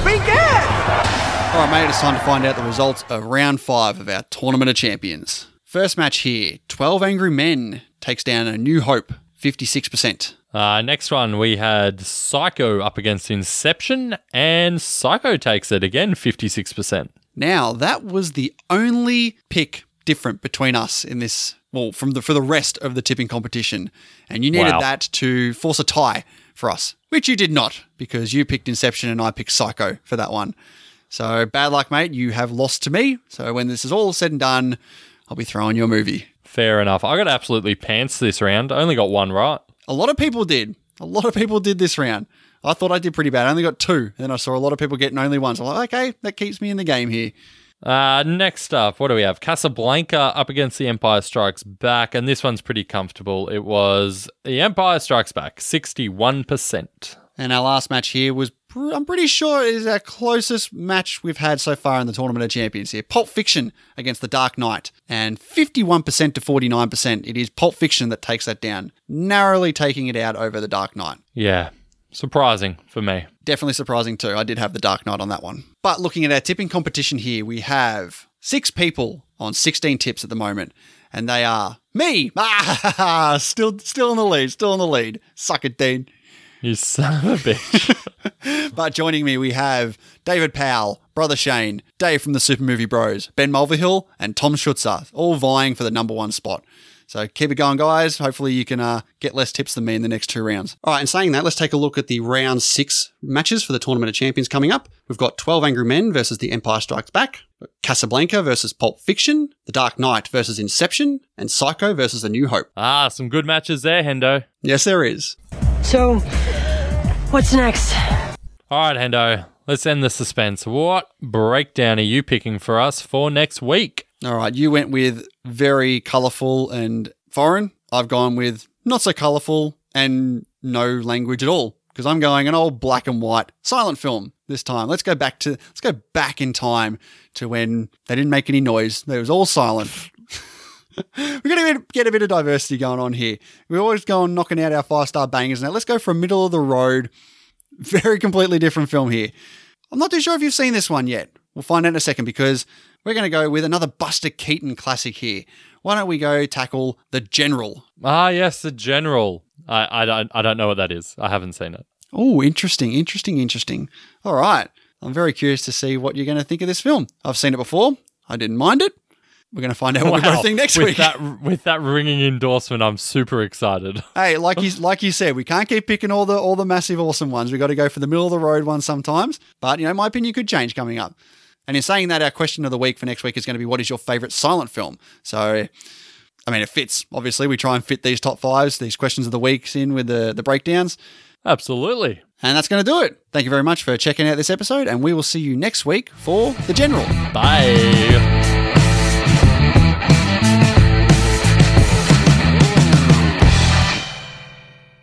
begin! All right, mate, it's time to find out the results of round five of our Tournament of Champions. First match here 12 Angry Men takes down a New Hope, 56%. Uh, next one, we had Psycho up against Inception, and Psycho takes it again, 56%. Now, that was the only pick different between us in this, well, from the for the rest of the tipping competition. And you needed Wow. that to force a tie for us, which you did not, because you picked Inception and I picked Psycho for that one. So bad luck, mate. You have lost to me. So when this is all said and done, I'll be throwing your movie. Fair enough. I got absolutely pants this round. I only got one right. A lot of people did. A lot of people did this round. I thought I did pretty bad. I only got two. Then I saw a lot of people getting only ones. I'm like, okay, that keeps me in the game here. Uh, next up, what do we have? Casablanca up against The Empire Strikes Back, and this one's pretty comfortable. It was The Empire Strikes Back, 61%. And our last match here was, pr- I'm pretty sure it is our closest match we've had so far in the Tournament of Champions here. Pulp Fiction against The Dark Knight. And 51% to 49%, it is Pulp Fiction that takes that down, narrowly taking it out over The Dark Knight. Yeah, surprising for me. Definitely surprising too. I did have The Dark Knight on that one. But looking at our tipping competition here, we have six people on 16 tips at the moment. And they are me. Ah, still, still in the lead. Still in the lead. Suck it, Dean. You son of a bitch. But joining me, we have David Powell, Brother Shane, Dave from the Super Movie Bros, Ben Mulverhill, and Tom Schutzer, all vying for the number one spot. So keep it going, guys. Hopefully, you can uh, get less tips than me in the next two rounds. All right, and saying that, let's take a look at the round six matches for the Tournament of Champions coming up. We've got 12 Angry Men versus The Empire Strikes Back, Casablanca versus Pulp Fiction, The Dark Knight versus Inception, and Psycho versus The New Hope. ah, some good matches there, Hendo. Yes, there is. So, what's next? All right, Hendo, let's end the suspense. What breakdown are you picking for us for next week? All right, you went with very colourful and foreign. I've gone with not so colourful and no language at all because I'm going an old black and white silent film this time. Let's go back to let's go back in time to when they didn't make any noise. It was all silent. We're going to get a bit of diversity going on here. We're always going knocking out our five star bangers. Now let's go for a middle of the road, very completely different film here. I'm not too sure if you've seen this one yet. We'll find out in a second because we're going to go with another Buster Keaton classic here. Why don't we go tackle The General? Ah, yes, the General. I, I, don't, I don't know what that is. I haven't seen it. Oh, interesting, interesting, interesting. All right. I'm very curious to see what you're going to think of this film. I've seen it before. I didn't mind it. We're going to find out what we Wow. both think next with week. That, with that ringing endorsement, I'm super excited. Hey, like you like you said, we can't keep picking all the all the massive awesome ones. We got to go for the middle of the road ones sometimes. But you know, my opinion could change coming up. And in saying that, our question of the week for next week is going to be what is your favorite silent film? So, I mean, it fits. Obviously, we try and fit these top fives, these questions of the weeks in with the the breakdowns. Absolutely. And that's going to do it. Thank you very much for checking out this episode, and we will see you next week for the general. Bye.